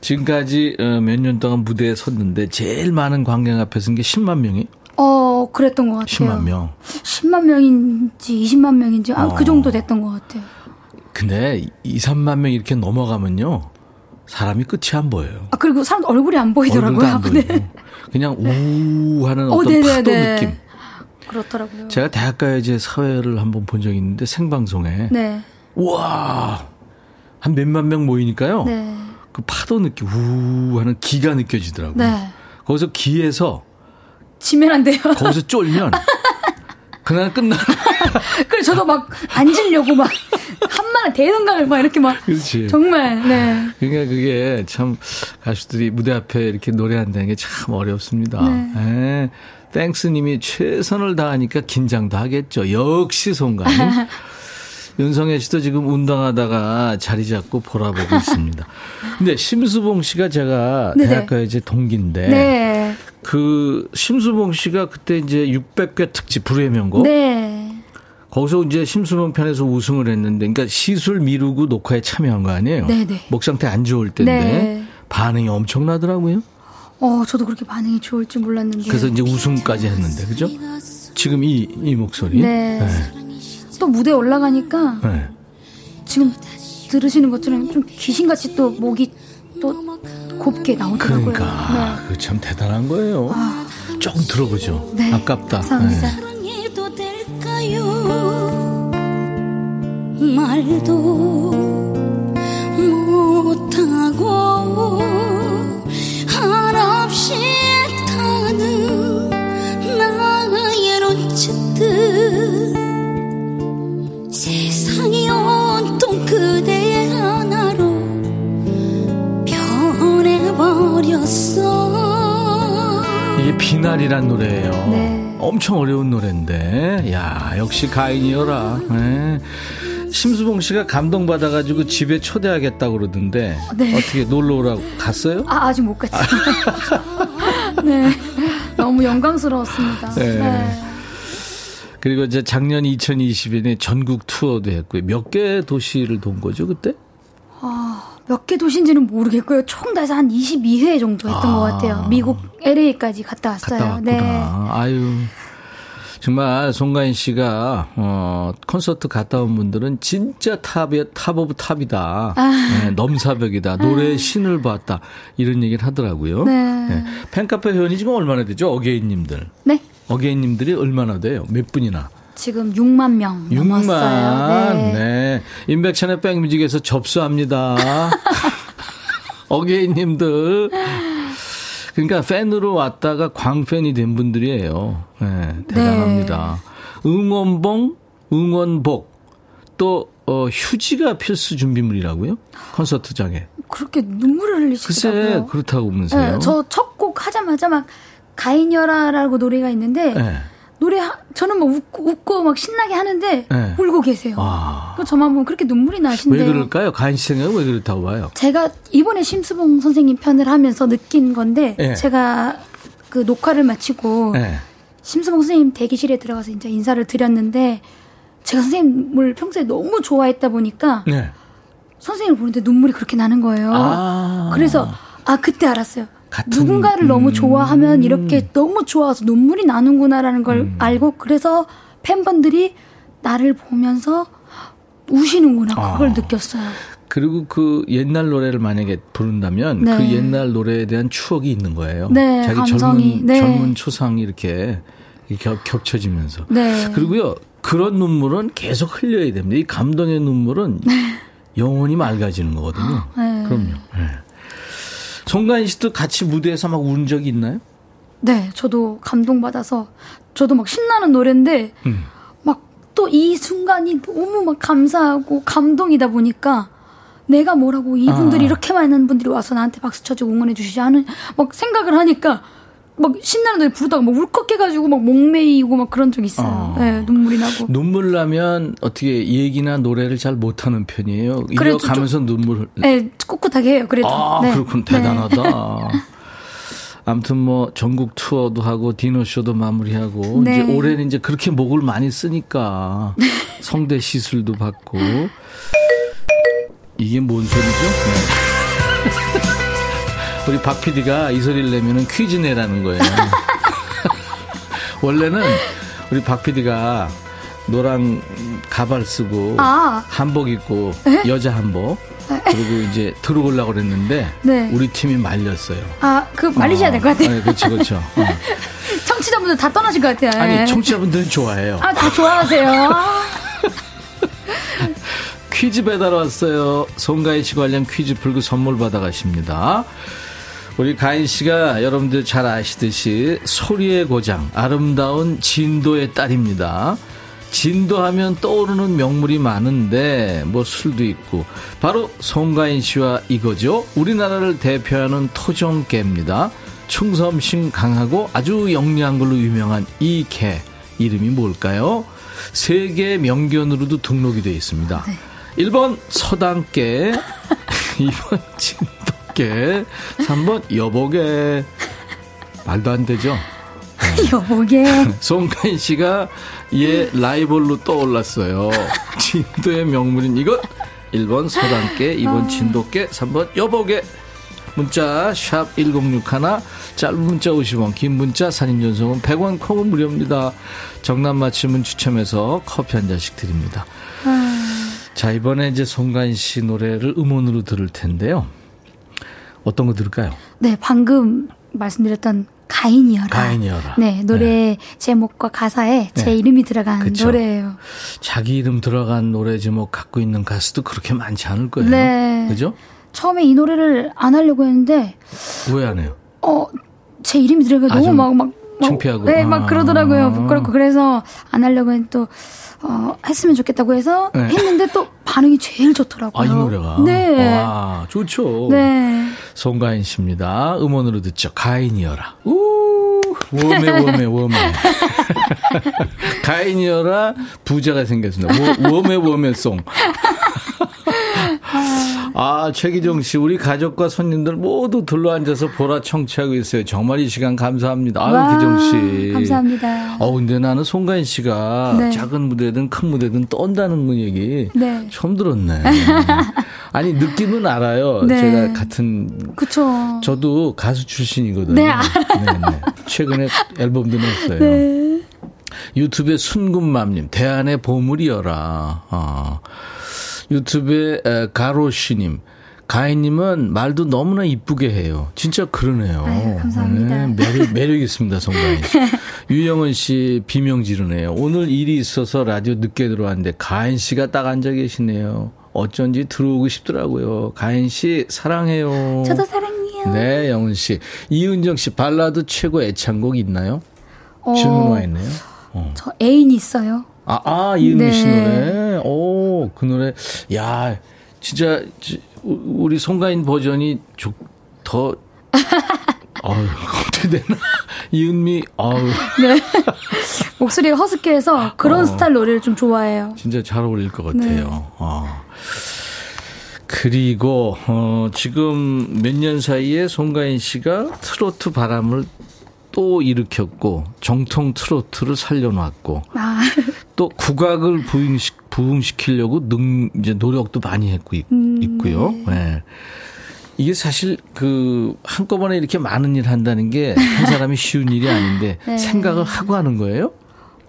지금까지 어, 몇년 동안 무대에 섰는데 제일 많은 관객 앞에 선 게 10만 명이? 어 그랬던 것 같아요. 10만 명. 10만 명인지 20만 명인지 아, 어. 그 정도 됐던 것 같아요. 근데 2, 3만 명 이렇게 넘어가면요. 사람이 끝이 안 보여요. 아 그리고 사람 얼굴이 안 보이더라고요. 안. 네. 그냥 우 하는 어, 어떤 네네네. 파도 느낌. 그렇더라고요. 제가 대학가요제 사회를 한번 본 적이 있는데 생방송에 네, 우와 한 몇만 명 모이니까요. 네, 그 파도 느낌 우 하는 기가 느껴지더라고요. 네. 거기서 기에서 지면 안 돼요. 거기서 쫄면 그날 끝나. 그래서 저도 막 앉으려고 막 한마디 대는강을 막 이렇게 막 그렇지. 정말 네. 그러니까 그게 참 가수들이 무대 앞에 이렇게 노래한다는 게 참 어렵습니다. 네. 예. 땡스님이 최선을 다하니까 긴장도 하겠죠. 역시 송가인. 윤성애 씨도 지금 운동하다가 자리 잡고 보라보고 있습니다. 근데 심수봉 씨가 제가 네네. 대학가요제 동기인데 네. 그 심수봉 씨가 그때 이제 600회 특집 불후의 명곡 네. 거기서 이제 심수봉 편에서 우승을 했는데, 그러니까 시술 미루고 녹화에 참여한 거 아니에요? 네네. 목 상태 안 좋을 때인데 네. 반응이 엄청나더라고요. 어, 저도 그렇게 반응이 좋을 줄 몰랐는데. 그래서 이제 우승까지 했는데, 그죠? 지금 이, 이 목소리. 네. 또 무대 에 올라가니까 네. 지금 들으시는 것처럼 좀 귀신같이 또 목이 또 곱게 나오더라고요. 그러니까 그참 대단한 거예요. 조금 들어보죠. 네. 아깝다. 감사합니다. 네. 될까요? 말도 못하고 한없이 타는 나의 론치듯 세상이 온통 그대 하나로 변해버렸어 이게 비날이란 노래예요. 네. 엄청 어려운 노래인데, 야 역시 가인이어라. 네. 심수봉 씨가 감동받아가지고 집에 초대하겠다고 그러던데, 네. 어떻게 놀러 오라고 갔어요? 아, 아직 못 갔어요. 네. 너무 영광스러웠습니다. 네. 네. 그리고 이제 작년 2020년에 전국 투어도 했고요. 몇 개 도시를 돈 거죠, 그때? 몇 개 도시인지는 모르겠고요. 총 다 해서 한 22회 정도 했던 것 같아요. 미국 LA까지 갔다 왔어요. 갔다. 네. 아유. 정말 송가인 씨가 어 콘서트 갔다 온 분들은 진짜 top이 top of top이다. 아. 네, 넘사벽이다. 노래의 신을 봤다. 이런 얘기를 하더라고요. 네. 팬카페 회원이 지금 얼마나 되죠? 어게인 님들. 네. 어게인 님들이 얼마나 돼요? 몇 분이나? 지금 6만 명 6만. 넘었어요. 네. 네. 임백천의 백뮤직에서 접수합니다. 어게인님들. 그러니까 팬으로 왔다가 광팬이 된 분들이에요. 네, 대단합니다. 응원봉, 응원복, 또 어, 휴지가 필수 준비물이라고요? 콘서트장에. 그렇게 눈물을 글쎄 흘리시더라고요. 그렇다고 보면서요. 네, 저첫 곡 하자마자 막 가인여라라고 노래가 있는데 네. 노래 하, 저는 막 웃고, 웃고 막 신나게 하는데 네. 울고 계세요. 아. 그 저만 보면 그렇게 눈물이 왜 나신대요. 그럴까요? 가인 씨 생각은 왜 그렇다고 봐요? 제가 이번에 심수봉 선생님 편을 하면서 느낀 건데 예. 제가 그 녹화를 마치고 네. 심수봉 선생님 대기실에 들어가서 이제 인사를 드렸는데 제가 선생님을 평소에 너무 좋아했다 보니까 네. 선생님을 보는데 눈물이 그렇게 나는 거예요. 아. 그래서 아 그때 알았어요. 누군가를 너무 음. 좋아하면 이렇게 너무 좋아서 눈물이 나는구나라는 걸 음. 알고 그래서 팬분들이 나를 보면서 우시는구나 그걸 아. 느꼈어요. 그리고 그 옛날 노래를 만약에 부른다면 네. 그 옛날 노래에 대한 추억이 있는 거예요. 네, 자기 감성이. 젊은 네. 젊은 초상이 이렇게 겹, 겹쳐지면서. 네. 그리고요 그런 눈물은 계속 흘려야 됩니다. 이 감동의 눈물은 영원히 맑아지는 거거든요. 네. 그럼요. 네. 송가인 씨도 같이 무대에서 막 운 적이 있나요? 네, 저도 감동받아서 저도 막 신나는 노래인데 음. 막또 이 순간이 너무 막 감사하고 감동이다 보니까 내가 뭐라고 이분들이 아. 이렇게 많은 분들이 와서 나한테 박수 쳐주고 응원해 주시지 않은 막 생각을 하니까 막 신나는 노래 부르다가 막 울컥해가지고 막 목매이고 막 그런 적 있어요. 아. 네, 눈물이 나고. 눈물 나면 어떻게 얘기나 노래를 잘 못하는 편이에요. 그래도 이어가면서 눈물 네, 꿋꿋하게 해요. 그래도. 아, 네. 그렇군. 네. 대단하다. 아무튼 뭐 전국 투어도 하고 디너쇼도 마무리하고 네. 이제 올해는 이제 그렇게 목을 많이 쓰니까 성대 시술도 받고 이게 뭔 소리죠? 네. 우리 박 PD가 이 소리를 내면은 퀴즈 내라는 거예요. 원래는 우리 박 PD가 노랑 가발 쓰고 아. 한복 입고 여자 한복 그리고 이제 들어오려고 그랬는데 네. 우리 팀이 말렸어요. 아, 그 말리셔야 될것 같아요. 네, 그렇죠, 그렇죠. 어. 청취자분들 다 떠나실 것 같아요. 네. 아니 청취자분들은 좋아해요. 아, 다 좋아하세요. 아. 퀴즈 배달 왔어요. 송가인 씨 관련 퀴즈 풀고 선물 받아가십니다. 우리 가인 씨가 여러분들 잘 아시듯이 소리의 고장, 아름다운 진도의 딸입니다. 진도하면 떠오르는 명물이 많은데 뭐 술도 있고 바로 송가인 씨와 이거죠. 우리나라를 대표하는 토종개입니다. 충성심 강하고 아주 영리한 걸로 유명한 이 개 이름이 뭘까요? 세계 명견으로도 등록이 되어 있습니다. 1번 서당개, 2번 진 돗개, 3번 여보개. 말도 안 되죠? 여보게. 송가인 씨가 얘 라이벌로 떠올랐어요. 진도의 명물인 이것. 1번 서당개, 2번 진돗개, 3번 여보개. 문자 샵 1061, 짧은 문자 50원, 긴 문자 사진 전송은 100원, 콩은 무료입니다. 정답 맞히면 추첨해서 커피 한 잔씩 드립니다. 자, 이번에 이제 송가인 씨 노래를 음원으로 들을 텐데요. 어떤 거 들을까요? 네, 방금 말씀드렸던 가인이어라. 가인이어라. 네, 노래 제목과 가사에 제 네. 이름이 들어간 그쵸. 노래예요. 자기 이름 들어간 노래 제목 갖고 있는 가수도 그렇게 많지 않을 거예요. 네. 그죠? 처음에 이 노래를 안 하려고 했는데, 왜 안 해요? 어, 제 이름이 들어가 아, 너무 좀 막, 막, 막 창피하고. 네, 막 아. 그러더라고요. 부끄럽고. 그래서 안 하려고 또, 어, 했으면 좋겠다고 해서 네. 했는데 또 반응이 제일 좋더라고요. 아, 이 노래가. 네. 와, 좋죠. 네. 송가인 씨입니다. 음원으로 듣죠. 가인이어라. 우, 웜해, 웜해, 웜해. 가인이어라, 부자가 생겼습니다. 워- 웜해, 웜해 송. 아, 최기정 씨, 우리 가족과 손님들 모두 둘러 앉아서 보라 청취하고 있어요. 정말 이 시간 감사합니다. 아유, 와, 기정 씨. 감사합니다. 어, 근데 나는 송가인 씨가 네. 작은 무대든 큰 무대든 떤다는 그 얘기 네. 처음 들었네. 아니, 느낌은 알아요. 네. 제가 같은 그쵸. 저도 가수 출신이거든요. 네. 네, 네. 최근에 앨범도 냈어요. 네. 유튜브에 순금맘님, 대안의 보물이여라. 어. 유튜브에 에, 가로씨님, 가인님은 말도 너무나 이쁘게 해요. 진짜 그러네요. 아유, 감사합니다. 네, 매력, 매력 있습니다, 성가인 씨. 유영은 씨 비명 지르네요. 오늘 일이 있어서 라디오 늦게 들어왔는데 가인 씨가 딱 앉아 계시네요. 어쩐지 들어오고 싶더라고요. 가인 씨 사랑해요. 저도 사랑해요. 네, 영은 씨. 이은정 씨 발라드 최고 애창곡 있나요? 어, 질문 와 있네요. 저 애인 있어요. 아, 아, 이은미 씨 네. 노래. 오, 그 노래. 야, 진짜, 우- 우리 송가인 버전이 조, 더, 아유, 어떻게 되나. 이은미, 아유, 목소리가 허스키해서 그런 어. 스타일 노래를 좀 좋아해요. 진짜 잘 어울릴 것 같아요. 네. 어. 그리고, 어, 지금 몇 년 사이에 송가인 씨가 트로트 바람을 또 일으켰고, 정통 트로트를 살려놨고, 아, 또 국악을 부흥시, 부흥시키려고 능, 이제 노력도 많이 했고, 있, 음, 고요 네. 이게 사실 그 한꺼번에 이렇게 많은 일 한다는 게 한 사람이 쉬운 일이 아닌데 네. 생각을 하고 하는 거예요?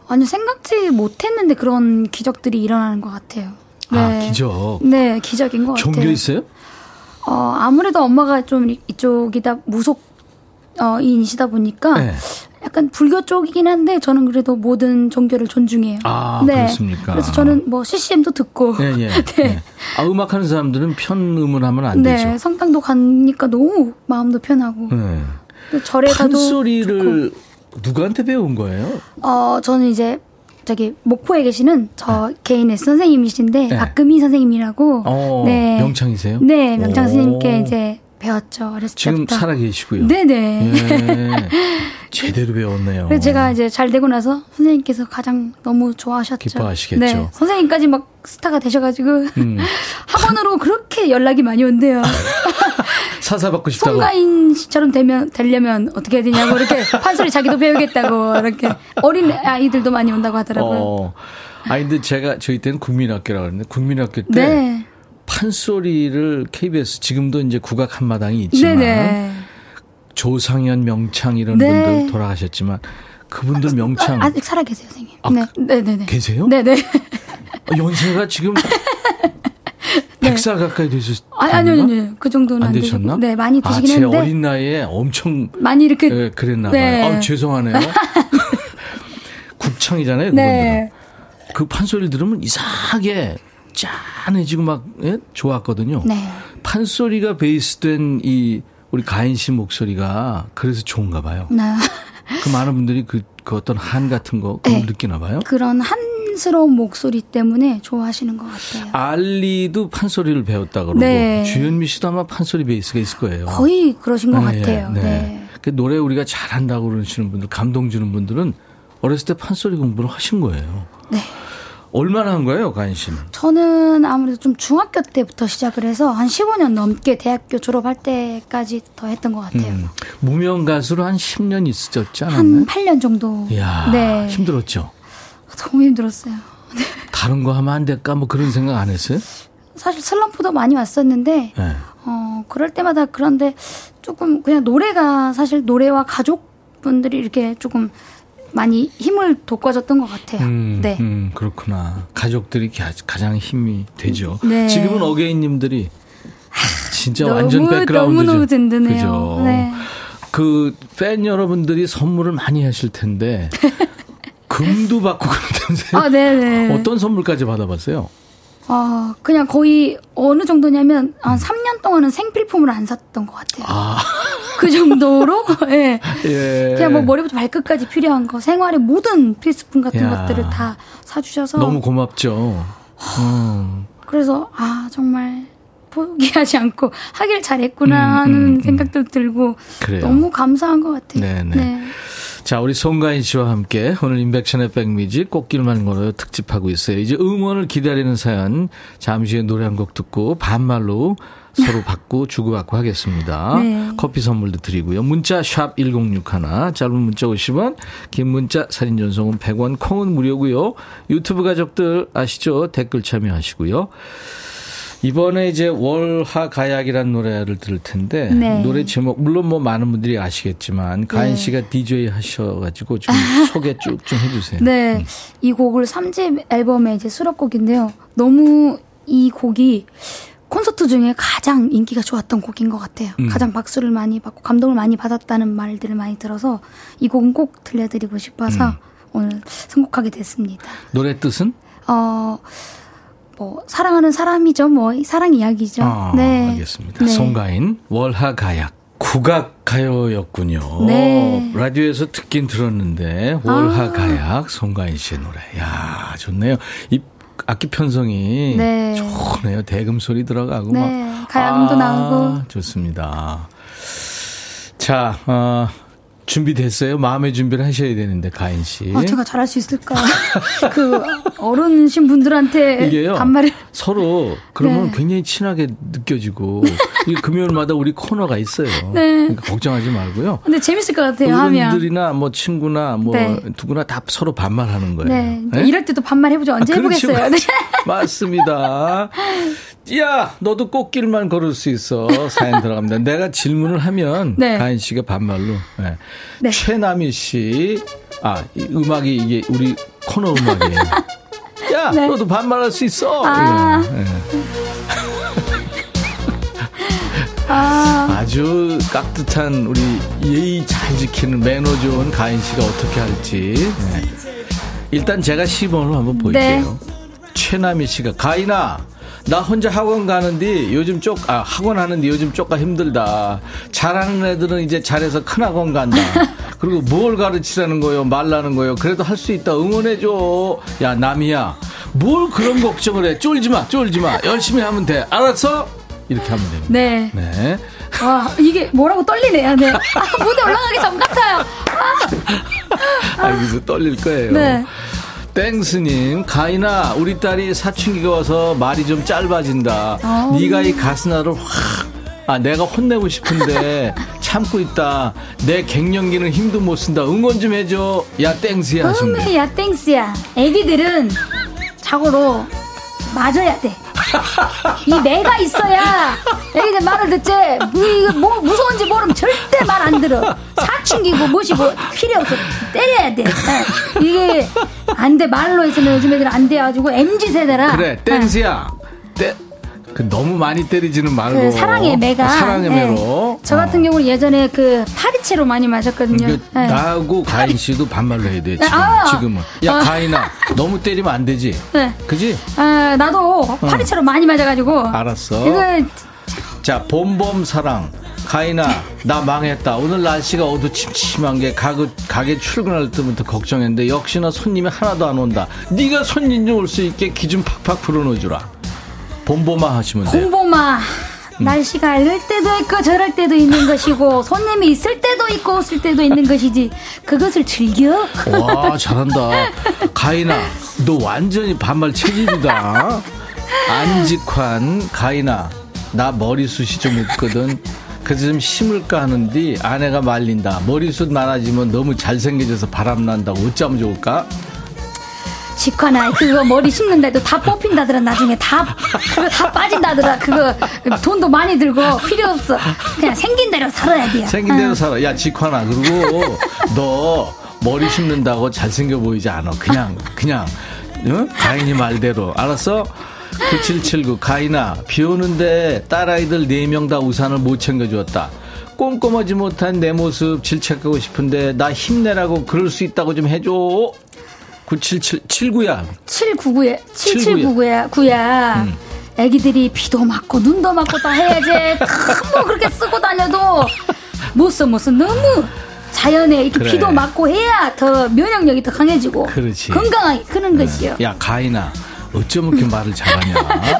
아니 생각지 못했는데 그런 기적들이 일어나는 것 같아요. 아, 기적. 네, 기적인 것 종교 같아요. 있어요? 어, 아무래도 엄마가 좀 이- 이쪽이다 무속 어, 인이시다 보니까 네. 약간 불교 쪽이긴 한데 저는 그래도 모든 종교를 존중해요. 아, 그렇습니까? 그래서 저는 뭐 CCM도 듣고 예, 예. 네. 예. 아, 음악하는 사람들은 편음을 하면 안 네, 되죠. 성당도 가니까 너무 마음도 편하고 네. 또 절에 가도 판소리를 누구한테 배운 거예요? 어 저는 이제 저기 목포에 계시는 저 개인의 선생님이신데 네. 박금희 선생님이라고 어, 네 명창이세요? 네 명창 오. 선생님께 이제 배웠죠 어렸을 지금 때부터 살아 계시고요. 네네 예. 제대로 배웠네요. 그래서 제가 이제 잘 되고 나서 선생님께서 가장 너무 좋아하셨죠. 기뻐하시겠죠. 네, 선생님까지 막 스타가 되셔가지고 음. 학원으로 그렇게 연락이 많이 온대요. 사사 받고 싶다고. 송가인 씨처럼 되면 되려면 어떻게 해야 되냐고 이렇게 판소리 자기도 배우겠다고 이렇게 어린 아이들도 많이 온다고 하더라고요. 어. 아니 근데 제가 저희 때는 국민학교라고 그랬는데 국민학교 때 네, 판소리를 KBS 지금도 이제 국악 한마당이 있지만 네네. 조상현 명창 이런 네. 분들 돌아가셨지만 그분들 명창 아, 직 살아 계세요, 선생님. 아, 네, 네네네. 계세요? 네 네. 아, 연세가 지금 100살 가까이 되셨 아니 아니요, 아니요, 그 정도는 안 안, 되셨나? 되셨고. 네, 많이 아, 드시긴 제 했는데 어린 나이에 엄청 많이 이렇게 예, 그랬나 봐요. 네. 아, 죄송하네요. 국창이잖아요, 그분들은. 네. 그 판소리를 들으면 이상하게 짠해지고 막 예? 좋았거든요. 네. 판소리가 베이스된 이 우리 가인 씨 목소리가 그래서 좋은가 봐요. 나그 많은 분들이 그, 그 어떤 한 같은 거 네. 느끼나 봐요. 그런 한스러운 목소리 때문에 좋아하시는 것 같아요. 알리도 판소리를 배웠다 그러고 네. 주현미 씨도 아마 판소리 베이스가 있을 거예요. 거의 그러신 것 네, 같아요. 네. 네. 그 노래 우리가 잘한다고 그러시는 분들, 감동 주는 분들은 어렸을 때 판소리 공부를 하신 거예요. 네. 얼마나 한 거예요, 가인 씨는? 저는 아무래도 좀 중학교 때부터 시작을 해서 한 15년 넘게 대학교 졸업할 때까지 더 했던 것 같아요. 음, 무명 가수로 한 10년 있었지 한 않았나요? 8년 정도. 이야, 네. 힘들었죠. 너무 힘들었어요. 다른 거 하면 안 될까? 뭐 그런 생각 안 했어요? 사실 슬럼프도 많이 왔었는데, 네. 어, 그럴 때마다 그런데 조금 그냥 노래가 사실 노래와 가족분들이 이렇게 조금 많이 힘을 돋궈줬던 것 같아요. 음, 네. 음, 그렇구나. 가족들이 가- 가장 힘이 되죠. 네. 지금은 어게인님들이 진짜 너무, 완전 백그라운드죠. 너무너무 든든해요. 그죠. 네. 그팬 여러분들이 선물을 많이 하실 텐데 금도 받고 그러던데 아, 네네. 어떤 선물까지 받아봤어요? 아, 그냥 거의 어느 정도냐면 한 3년 동안은 생필품을 안 샀던 것 같아요. 아, 그 정도로 예. 예. 그냥 뭐 머리부터 발끝까지 필요한 거 생활의 모든 필수품 같은 야. 것들을 다 사주셔서 너무 고맙죠. 음. 그래서 아 정말 포기하지 않고 하길 잘했구나 음, 하는 음, 음. 생각도 들고 그래요. 너무 감사한 것 같아요. 네네. 자, 우리 송가인 씨와 함께 오늘 인백션의 백미지 꽃길만 걸어요 특집하고 있어요. 이제 응원을 기다리는 사연 잠시 후에 노래 한 곡 듣고 반말로 서로 받고 주고받고 하겠습니다. 네. 커피 선물도 드리고요. 문자 샵 1061, 짧은 문자 50원, 긴 문자 사진 전송은 100원, 콩은 무료고요. 유튜브 가족들 아시죠? 댓글 참여하시고요. 이번에 이제 월하 가약이라는 노래를 들을 텐데 네. 노래 제목 물론 뭐 많은 분들이 아시겠지만 가인 씨가 DJ 하셔가지고 좀 소개 쭉 좀 해주세요. 네, 이 곡을 3집 앨범의 이제 수록곡인데요. 너무 이 곡이 콘서트 중에 가장 인기가 좋았던 곡인 것 같아요. 음. 가장 박수를 많이 받고 감동을 많이 받았다는 말들을 많이 들어서 이 곡은 꼭 들려드리고 싶어서 음. 오늘 선곡하게 됐습니다. 노래 뜻은? 어, 뭐 사랑하는 사람이죠. 뭐 사랑 이야기죠. 아, 네, 알겠습니다. 네. 송가인 월하 가약. 국악 가요였군요. 네. 아. 라디오에서 듣긴 들었는데 월하 가약 송가인 씨의 노래. 야 좋네요. 이 악기 편성이 네. 좋네요. 대금 소리 들어가고 네, 막. 가야금도 아, 나오고. 좋습니다. 자, 어, 준비됐어요? 마음의 준비를 하셔야 되는데 가인 씨. 아, 제가 잘할 수 있을까? 그 어른신 분들한테 이게요. 반말을 서로 그러면 네. 굉장히 친하게 느껴지고 이 금요일마다 우리 코너가 있어요. 네. 그러니까 걱정하지 말고요. 근데 재밌을 것 같아요. 하면. 어른들이나 뭐 친구나 뭐 네. 누구나 다 서로 반말하는 거예요. 네. 네? 이럴 때도 반말 해보죠. 언제 아. 해보겠어요. 네. 맞습니다. 야, 너도 꽃길만 걸을 수 있어. 사연 들어갑니다. 내가 질문을 하면 네. 가인 씨가 반말로. 네. 네. 최남희 씨, 아, 이 음악이 이게 우리 코너 음악이에요. 야, 네. 너도 반말할 수 있어. 아. 예, 예. 아, 아주 깍듯한 우리 예의 잘 지키는 매너 좋은 가인 씨가 어떻게 할지. 네. 일단 제가 시범을 한번 보일게요. 최남희 씨가 가인아 나 혼자 학원 가는데 요즘 쪽 아 학원 하는데 요즘 쪽가 힘들다. 잘하는 애들은 이제 잘해서 큰 학원 간다. 그리고 뭘 가르치라는 거요, 말라는 거요. 그래도 할 수 있다. 응원해 줘. 야 남이야, 뭘 그런 걱정을 해? 쫄지 마, 쫄지 마. 열심히 하면 돼. 알았어? 이렇게 하면 됩니다. 네. 네. 와, 이게 뭐라고 떨리네요. 네. 아, 무대 올라가기 전 같아요. 아, 여기서 떨릴 거예요. 네. 땡스님, 가인아, 우리 딸이 사춘기가 와서 말이 좀 짧아진다. 아우. 네가 이 가스나를 확, 아, 내가 혼내고 싶은데 참고 있다. 내 갱년기는 힘도 못 쓴다. 응원 좀 해줘. 야, 땡스야. 돼요. 음이야, 땡스야. 애기들은 자고로 맞아야 돼. 이 매가 있어야 애기들 말을 듣지. 이거 뭐 무서운지 모르면 절대 말 안 들어. 사춘기고 뭐시고 필요 없어. 때려야 돼. 예. 이게 안 돼. 말로 해서는 요즘 애들 안 돼가지고 MZ 세대라. 그래, 예. 땡스야. 땡. 그 너무 많이 때리지는 말고. 그 사랑의 매가 사랑의 예. 매로. 저 같은 어. 경우는 예전에 그 파리채로 많이 마셨거든요. 그 예. 나하고 가인 씨도 반말로 해야 돼, 지금. 아. 지금은. 야, 아. 가인아, 너무 때리면 안 되지. 네. 그지? 아, 나도 파리채로 많이 맞아가지고. 알았어. 이거 자, 봄봄 사랑. 가인아, 나 망했다. 오늘 날씨가 어두침침한 게 가게, 가게 출근할 때부터 걱정했는데 역시나 손님이 하나도 안 온다. 네가 손님 좀 올 수 있게 기좀 팍팍 불어넣어주라. 봄봄아 하시면 돼요. 공보마 날씨가 이럴 때도 있고 저럴 때도 있는 것이고 손님이 있을 때도 있고 없을 때도 있는 것이지 그것을 즐겨 와, 잘한다. 가인아, 너 완전히 반말 체질이다. 안직환, 가인아, 나 머리숱이 좀 있거든. 그래서 좀 심을까 하는데 아내가 말린다. 머리숱 많아지면 너무 잘생겨져서 바람난다고 어쩌면 좋을까? 직화나 그거 머리 심는다 해도 다 뽑힌다더라 나중에 다 그거 다 빠진다더라 그거 돈도 많이 들고 필요 없어 그냥 생긴 대로 살아야 돼요 생긴 대로 응. 살아. 야, 직환아. 그리고 너 머리 심는다고 잘생겨 보이지 않아. 그냥, 그냥, 응? 가인이 말대로. 알았어? 9779 가인아 비 오는데 딸아이들 4명 다 우산을 못 챙겨주었다 꼼꼼하지 못한 내 모습 질책하고 싶은데 나 힘내라고 그럴 수 있다고 좀 해줘 977 79야. 799야 79 7799야. 구야 애기들이 비도 맞고 눈도 맞고 다 해야지. 뭐 그렇게 쓰고 다녀도 못 써 못 써 너무 자연에 이렇게 그래. 비도 맞고 해야 더 면역력이 더 강해지고 그렇지. 건강하게 크는 것이요 야 가인아 어쩜 이렇게 말을 잘하냐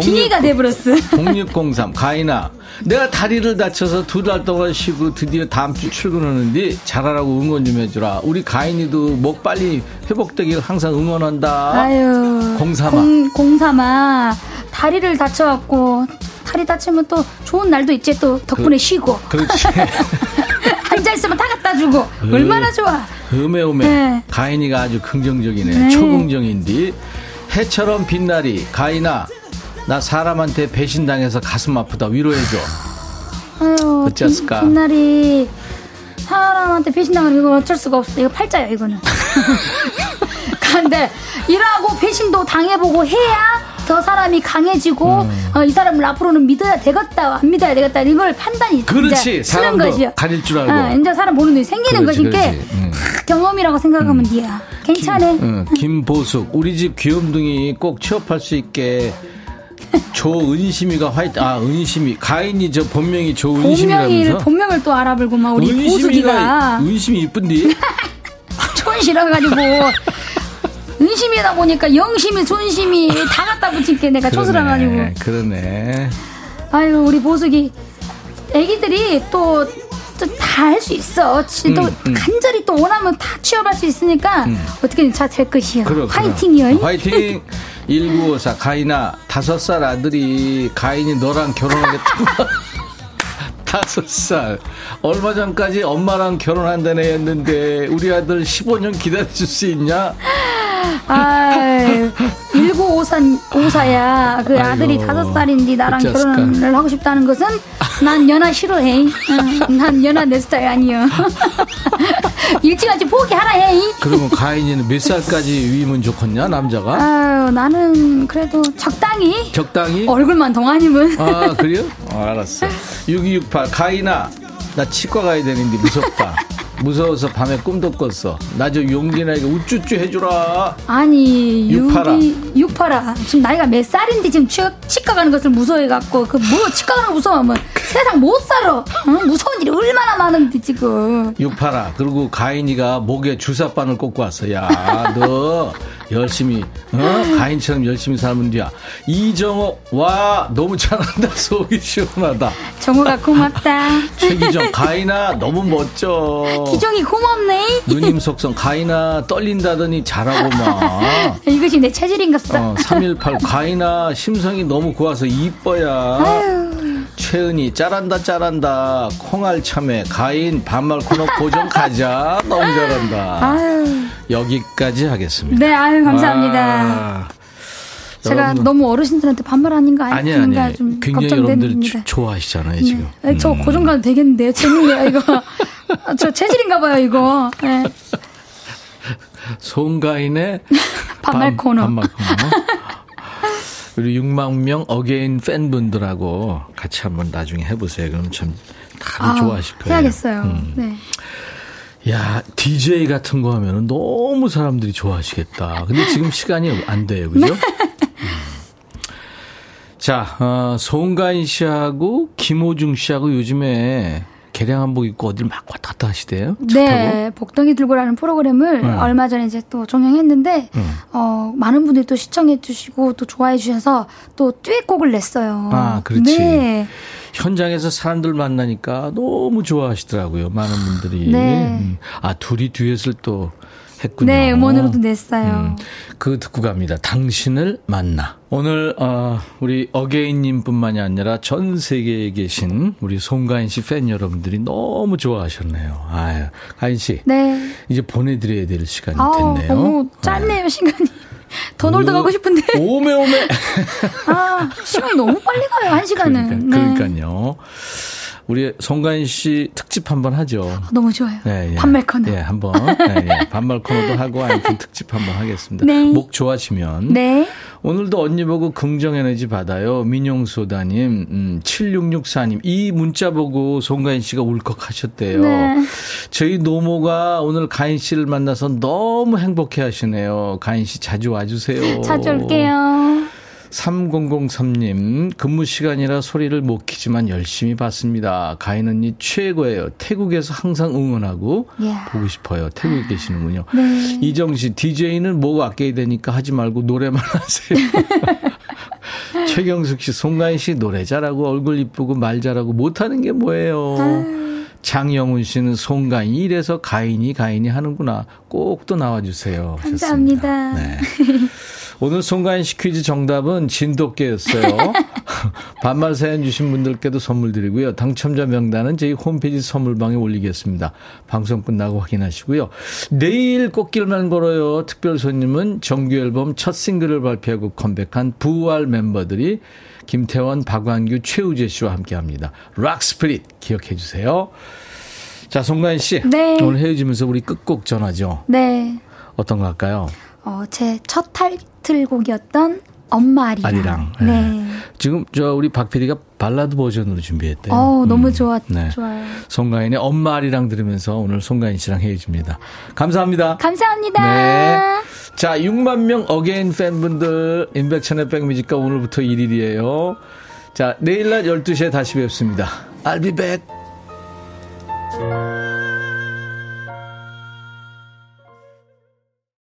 빙의가 돼버렸어. 0603 가인아 내가 다리를 다쳐서 두 달 동안 쉬고 드디어 다음 주 출근하는데 잘하라고 응원 좀 해주라 우리 가인이도 목 빨리 회복되길 항상 응원한다 아유. 공삼아. 공, 공삼아. 다리를 다쳐갖고, 다리 다치면 또 좋은 날도 있지. 또 덕분에 쉬고. 그렇지 앉아 있으면 다 갖다 주고. 얼마나 좋아. 음에음에 네. 가인이가 아주 긍정적이네 네. 초긍정인디 해처럼 빛나리 가인아 나 사람한테 배신당해서 가슴 아프다 위로해줘 아유. 어쩌을까? 빛- 빛날이 사람한테 배신당하는 이거 어쩔 수가 없어. 이거 팔자야, 이거는. 근데 일하고 배신도 당해보고 해야 더 사람이 강해지고 음. 어, 이 사람을 앞으로는 믿어야 되겠다 안 믿어야 되겠다 이걸 판단이 그렇지. 사람도 것이요. 가릴 줄 알고. 어, 이제 사람 보는 눈이 생기는 것이니까. 음. 다 경험이라고 생각하면 돼야 괜찮아. 응, 김보숙 우리 집 귀염둥이 꼭 취업할 수 있게 조은심이가 화이팅 아 은심이 가인이 저 본명이 조은심이라면서 본명을 또 알아불고만 우리 보숙이가 은심이 이쁜디 촌실해가지고 은심이다 보니까 영심이 손심이 다 갖다 붙일게 내가 촌스러가지고 그러네, 아유 우리 보숙이 애기들이 또 다할수 있어. 지- 또 음, 음. 간절히 또 원하면 다 취업할 수 있으니까 어떻게든 잘될 것이요. 그럼, 화이팅이요. 그럼. 화이팅 1954 가인아 다섯 살 아들이 가인이 너랑 결혼하겠다고 다섯 살. 얼마 전까지 엄마랑 결혼한다네 했는데 우리 아들 15년 기다려줄 수 있냐? 아, 1954야. 그 아이고, 아들이 다섯 살인데 나랑 어쩌을까. 결혼을 하고 싶다는 것은 난 연하 싫어해. 응, 난 연하 내 스타일 아니요. 일찌감치 포기하라 해. 그러면 가인이는 몇 살까지 위면 좋겠냐 남자가 아유, 나는 그래도 적당히 적당히 얼굴만 동안이면. 아 그래요? 어, 알았어 6268 가인아 나 치과 가야 되는데 무섭다 무서워서 밤에 꿈도 꿨어. 나 저 용기나 이거 우쭈쭈 해주라. 아니 육파라. 육파라. 지금 나이가 몇 살인데 지금 치, 치과 가는 것을 무서워해갖고 그 뭐 치과 가는 거 무서워하면 세상 못 살아. 응? 무서운 일이 얼마나 많은데 지금. 육파라. 그리고 가인이가 목에 주사바늘 꽂고 왔어. 야 너 열심히 어? 가인처럼 열심히 살면 돼야. 이정호 와 너무 잘한다. 속이 시원하다. 정우가 고맙다. 최기정 가인아 너무 멋져. 기정이 고맙네. 누님 속성 가인아 떨린다더니 잘하고만 이것이 내 체질인갑다. 어, 318 가인아 심성이 너무 고와서 이뻐야. 최은이 짜란다 짜란다. 콩알 참외 가인 반말 코너 고정 가자. 너무 잘한다. 아유 여기까지 하겠습니다 네 아유 감사합니다 아, 제가 여러분, 너무 어르신들한테 반말 아닌 거 아니 아닌가 아니 좀 굉장히 여러분들 걱정됩니다 주- 좋아하시잖아요 지금 네. 저 음. 고정 가도 되겠는데요 재밌네요 이거 아, 저 체질인가 봐요 이거 네. 송가인의 반말 반- 코너. 반말 코너. 우리 6만 명 어게인 팬분들하고 같이 한번 나중에 해보세요. 그럼 참 다들 아, 좋아하실 거예요. 해야겠어요. 음. 네. 야, DJ 같은 거 하면 너무 사람들이 좋아하시겠다. 근데 지금 시간이 안 돼요. 그죠? 네. 음. 자, 어, 송가인 씨하고 김호중 씨하고 요즘에 개량 한복 입고 어딜 막 왔다 갔다 하시대요? 차 네, 복덩이 들고라는 프로그램을 네. 얼마 전에 이제 또 종영했는데, 음. 어, 많은 분들이 또 시청해 주시고 또 좋아해 주셔서 또 듀엣곡을 냈어요. 아, 그렇지. 네. 현장에서 사람들 만나니까 너무 좋아하시더라고요. 많은 분들이. 네. 음. 아, 둘이 듀엣을 또 했군요. 네, 음원으로도 냈어요. 음, 그 듣고 갑니다. 당신을 만나. 오늘 어, 우리 어게인님뿐만이 아니라 전 세계에 계신 우리 송가인 씨 팬 여러분들이 너무 좋아하셨네요. 아유, 가인 씨 네. 이제 보내드려야 될 시간이 아우, 됐네요. 너무 짧네요, 시간이. 더 놀다 가고 싶은데. 오메 오메. 아, 시간이 너무 빨리 가요, 한 시간은. 그러니까, 네. 그러니까요. 우리 송가인 씨 특집 한번 하죠. 너무 좋아요. 네, 예. 반말 코너. 예, 한번. 예, 예. 반말 코너도 하고 아이템 특집 한번 하겠습니다. 네. 목 좋아지면. 네. 오늘도 언니 보고 긍정 에너지 받아요. 민용소다님, 음, 7664님. 이 문자 보고 송가인 씨가 울컥 하셨대요. 네. 저희 노모가 오늘 가인 씨를 만나서 너무 행복해 하시네요. 가인 씨 자주 와주세요. 자주 올게요. 3003님, 근무 시간이라 소리를 못 키지만 열심히 봤습니다. 가인 언니 최고예요. 태국에서 항상 응원하고 이야. 보고 싶어요. 태국에 계시는군요. 네. 이정 씨, DJ는 목 아껴야 되니까 하지 말고 노래만 하세요. 최경숙 씨, 송가인 씨 노래 잘하고 얼굴 이쁘고 말 잘하고 못하는 게 뭐예요? 장영훈 씨는 송가인이 이래서 가인이 가인이 하는구나. 꼭 또 나와주세요. 감사합니다. 네. 오늘 송가인 씨 퀴즈 정답은 진돗개였어요. 반말 사연 주신 분들께도 선물 드리고요. 당첨자 명단은 저희 홈페이지 선물방에 올리겠습니다. 방송 끝나고 확인하시고요. 내일 꽃길만 걸어요. 특별 손님은 정규 앨범 첫 싱글을 발표하고 컴백한 부활 멤버들이 김태원, 박완규, 최우재 씨와 함께 합니다. Rock Spirit 기억해 주세요. 자, 송가인 씨. 네. 오늘 헤어지면서 우리 끝곡 전하죠. 네. 어떤 거 할까요? 어, 제 첫 타이틀곡이었던 엄마 아리랑. 아리랑. 네. 네. 지금 저 우리 박 PD가 발라드 버전으로 준비했대요. 어, 너무 음, 좋아, 네. 좋아요. 송가인의 엄마 아리랑 들으면서 오늘 송가인 씨랑 헤어집니다. 감사합니다. 감사합니다. 네. 자, 6만 명 어게인 팬분들 인백천의 백뮤직과 오늘부터 1일이에요. 자, 내일 낮 12시에 다시 뵙습니다. I'll be back.